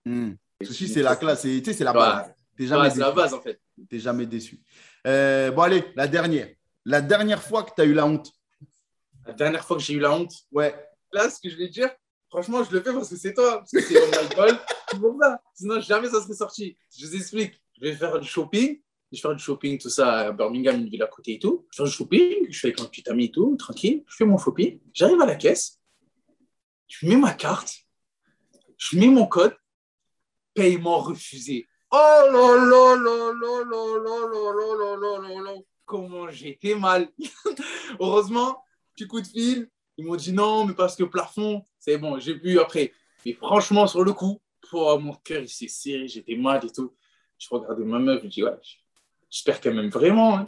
Hmm. Sushi, c'est la classe, tu sais, c'est la base. Ouais, jamais ouais, la déçu. base en fait. T'es jamais déçu. Euh, bon, allez, la dernière. La dernière fois que tu as eu la honte. La dernière fois que j'ai eu la honte, Ouais. là, ce que je vais te dire, franchement, je le fais parce que c'est toi, parce que c'est mon alcool. <laughs> C'est pour ça. Sinon, jamais ça serait sorti. Je vous explique. Je vais faire du shopping. Je vais faire du shopping, tout ça à Birmingham, une ville à côté et tout. Je fais du shopping, je fais avec mon petit ami et tout, tranquille. Je fais mon shopping. J'arrive à la caisse. Je mets ma carte. Je mets mon code. Paiement refusé. Oh là là là là là là là là là là. Comment j'étais mal. Heureusement, petit coup de fil. Ils m'ont dit non, mais parce que plafond, c'est bon, j'ai vu après. Mais franchement, sur le coup, oh, mon cœur, il s'est serré, j'étais mal et tout. Je regardais ma meuf, je dis, ouais, j'espère qu'elle m'aime vraiment. hein.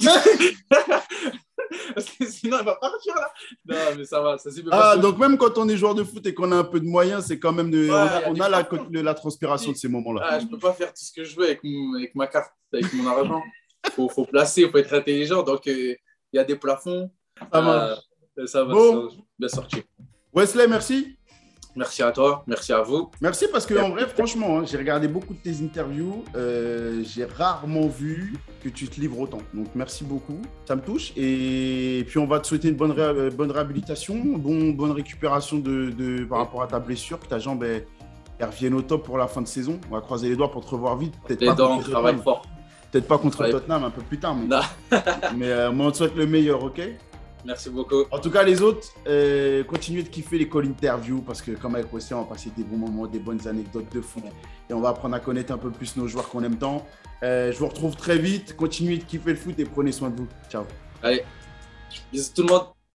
parce que sinon, elle va partir là. Non, mais ça va, ça s'est Ah, donc même quand on est joueur de foot et qu'on a un peu de moyens, c'est quand même de. Ouais, on a, on la, transpiration de ces moments-là. Ah, je peux pas faire tout ce que je veux avec, mon- avec ma carte, avec mon argent. faut, faut placer, faut être intelligent. Donc, euh, il y a des plafonds. Ça. Euh, ça va, Bon. ça va bien sorti. Wesley, merci. Merci à toi, merci à vous. Merci parce que en vrai, franchement, hein, j'ai regardé beaucoup de tes interviews. euh, j'ai rarement vu que tu te livres autant. Donc merci beaucoup, ça me touche. Et puis on va te souhaiter une bonne, ré- euh, bonne réhabilitation, bon, bonne récupération de, de- par rapport à ta blessure, que ta jambe elle, elle revienne au top pour la fin de saison. On va croiser les doigts pour te revoir vite. Peut-être pas dents, contre Tottenham, peut-être pas contre. Tottenham un peu plus tard, mais, <laughs> mais, euh, mais on te souhaite le meilleur, ok? Merci beaucoup. En tout cas, les autres, euh, continuez de kiffer les call interviews parce que, comme avec Wesley, on va passer des bons moments, des bonnes anecdotes de foot et on va apprendre à connaître un peu plus nos joueurs qu'on aime tant. Euh, je vous retrouve très vite. Continuez de kiffer le foot et prenez soin de vous. Ciao. Allez, bisous tout le monde.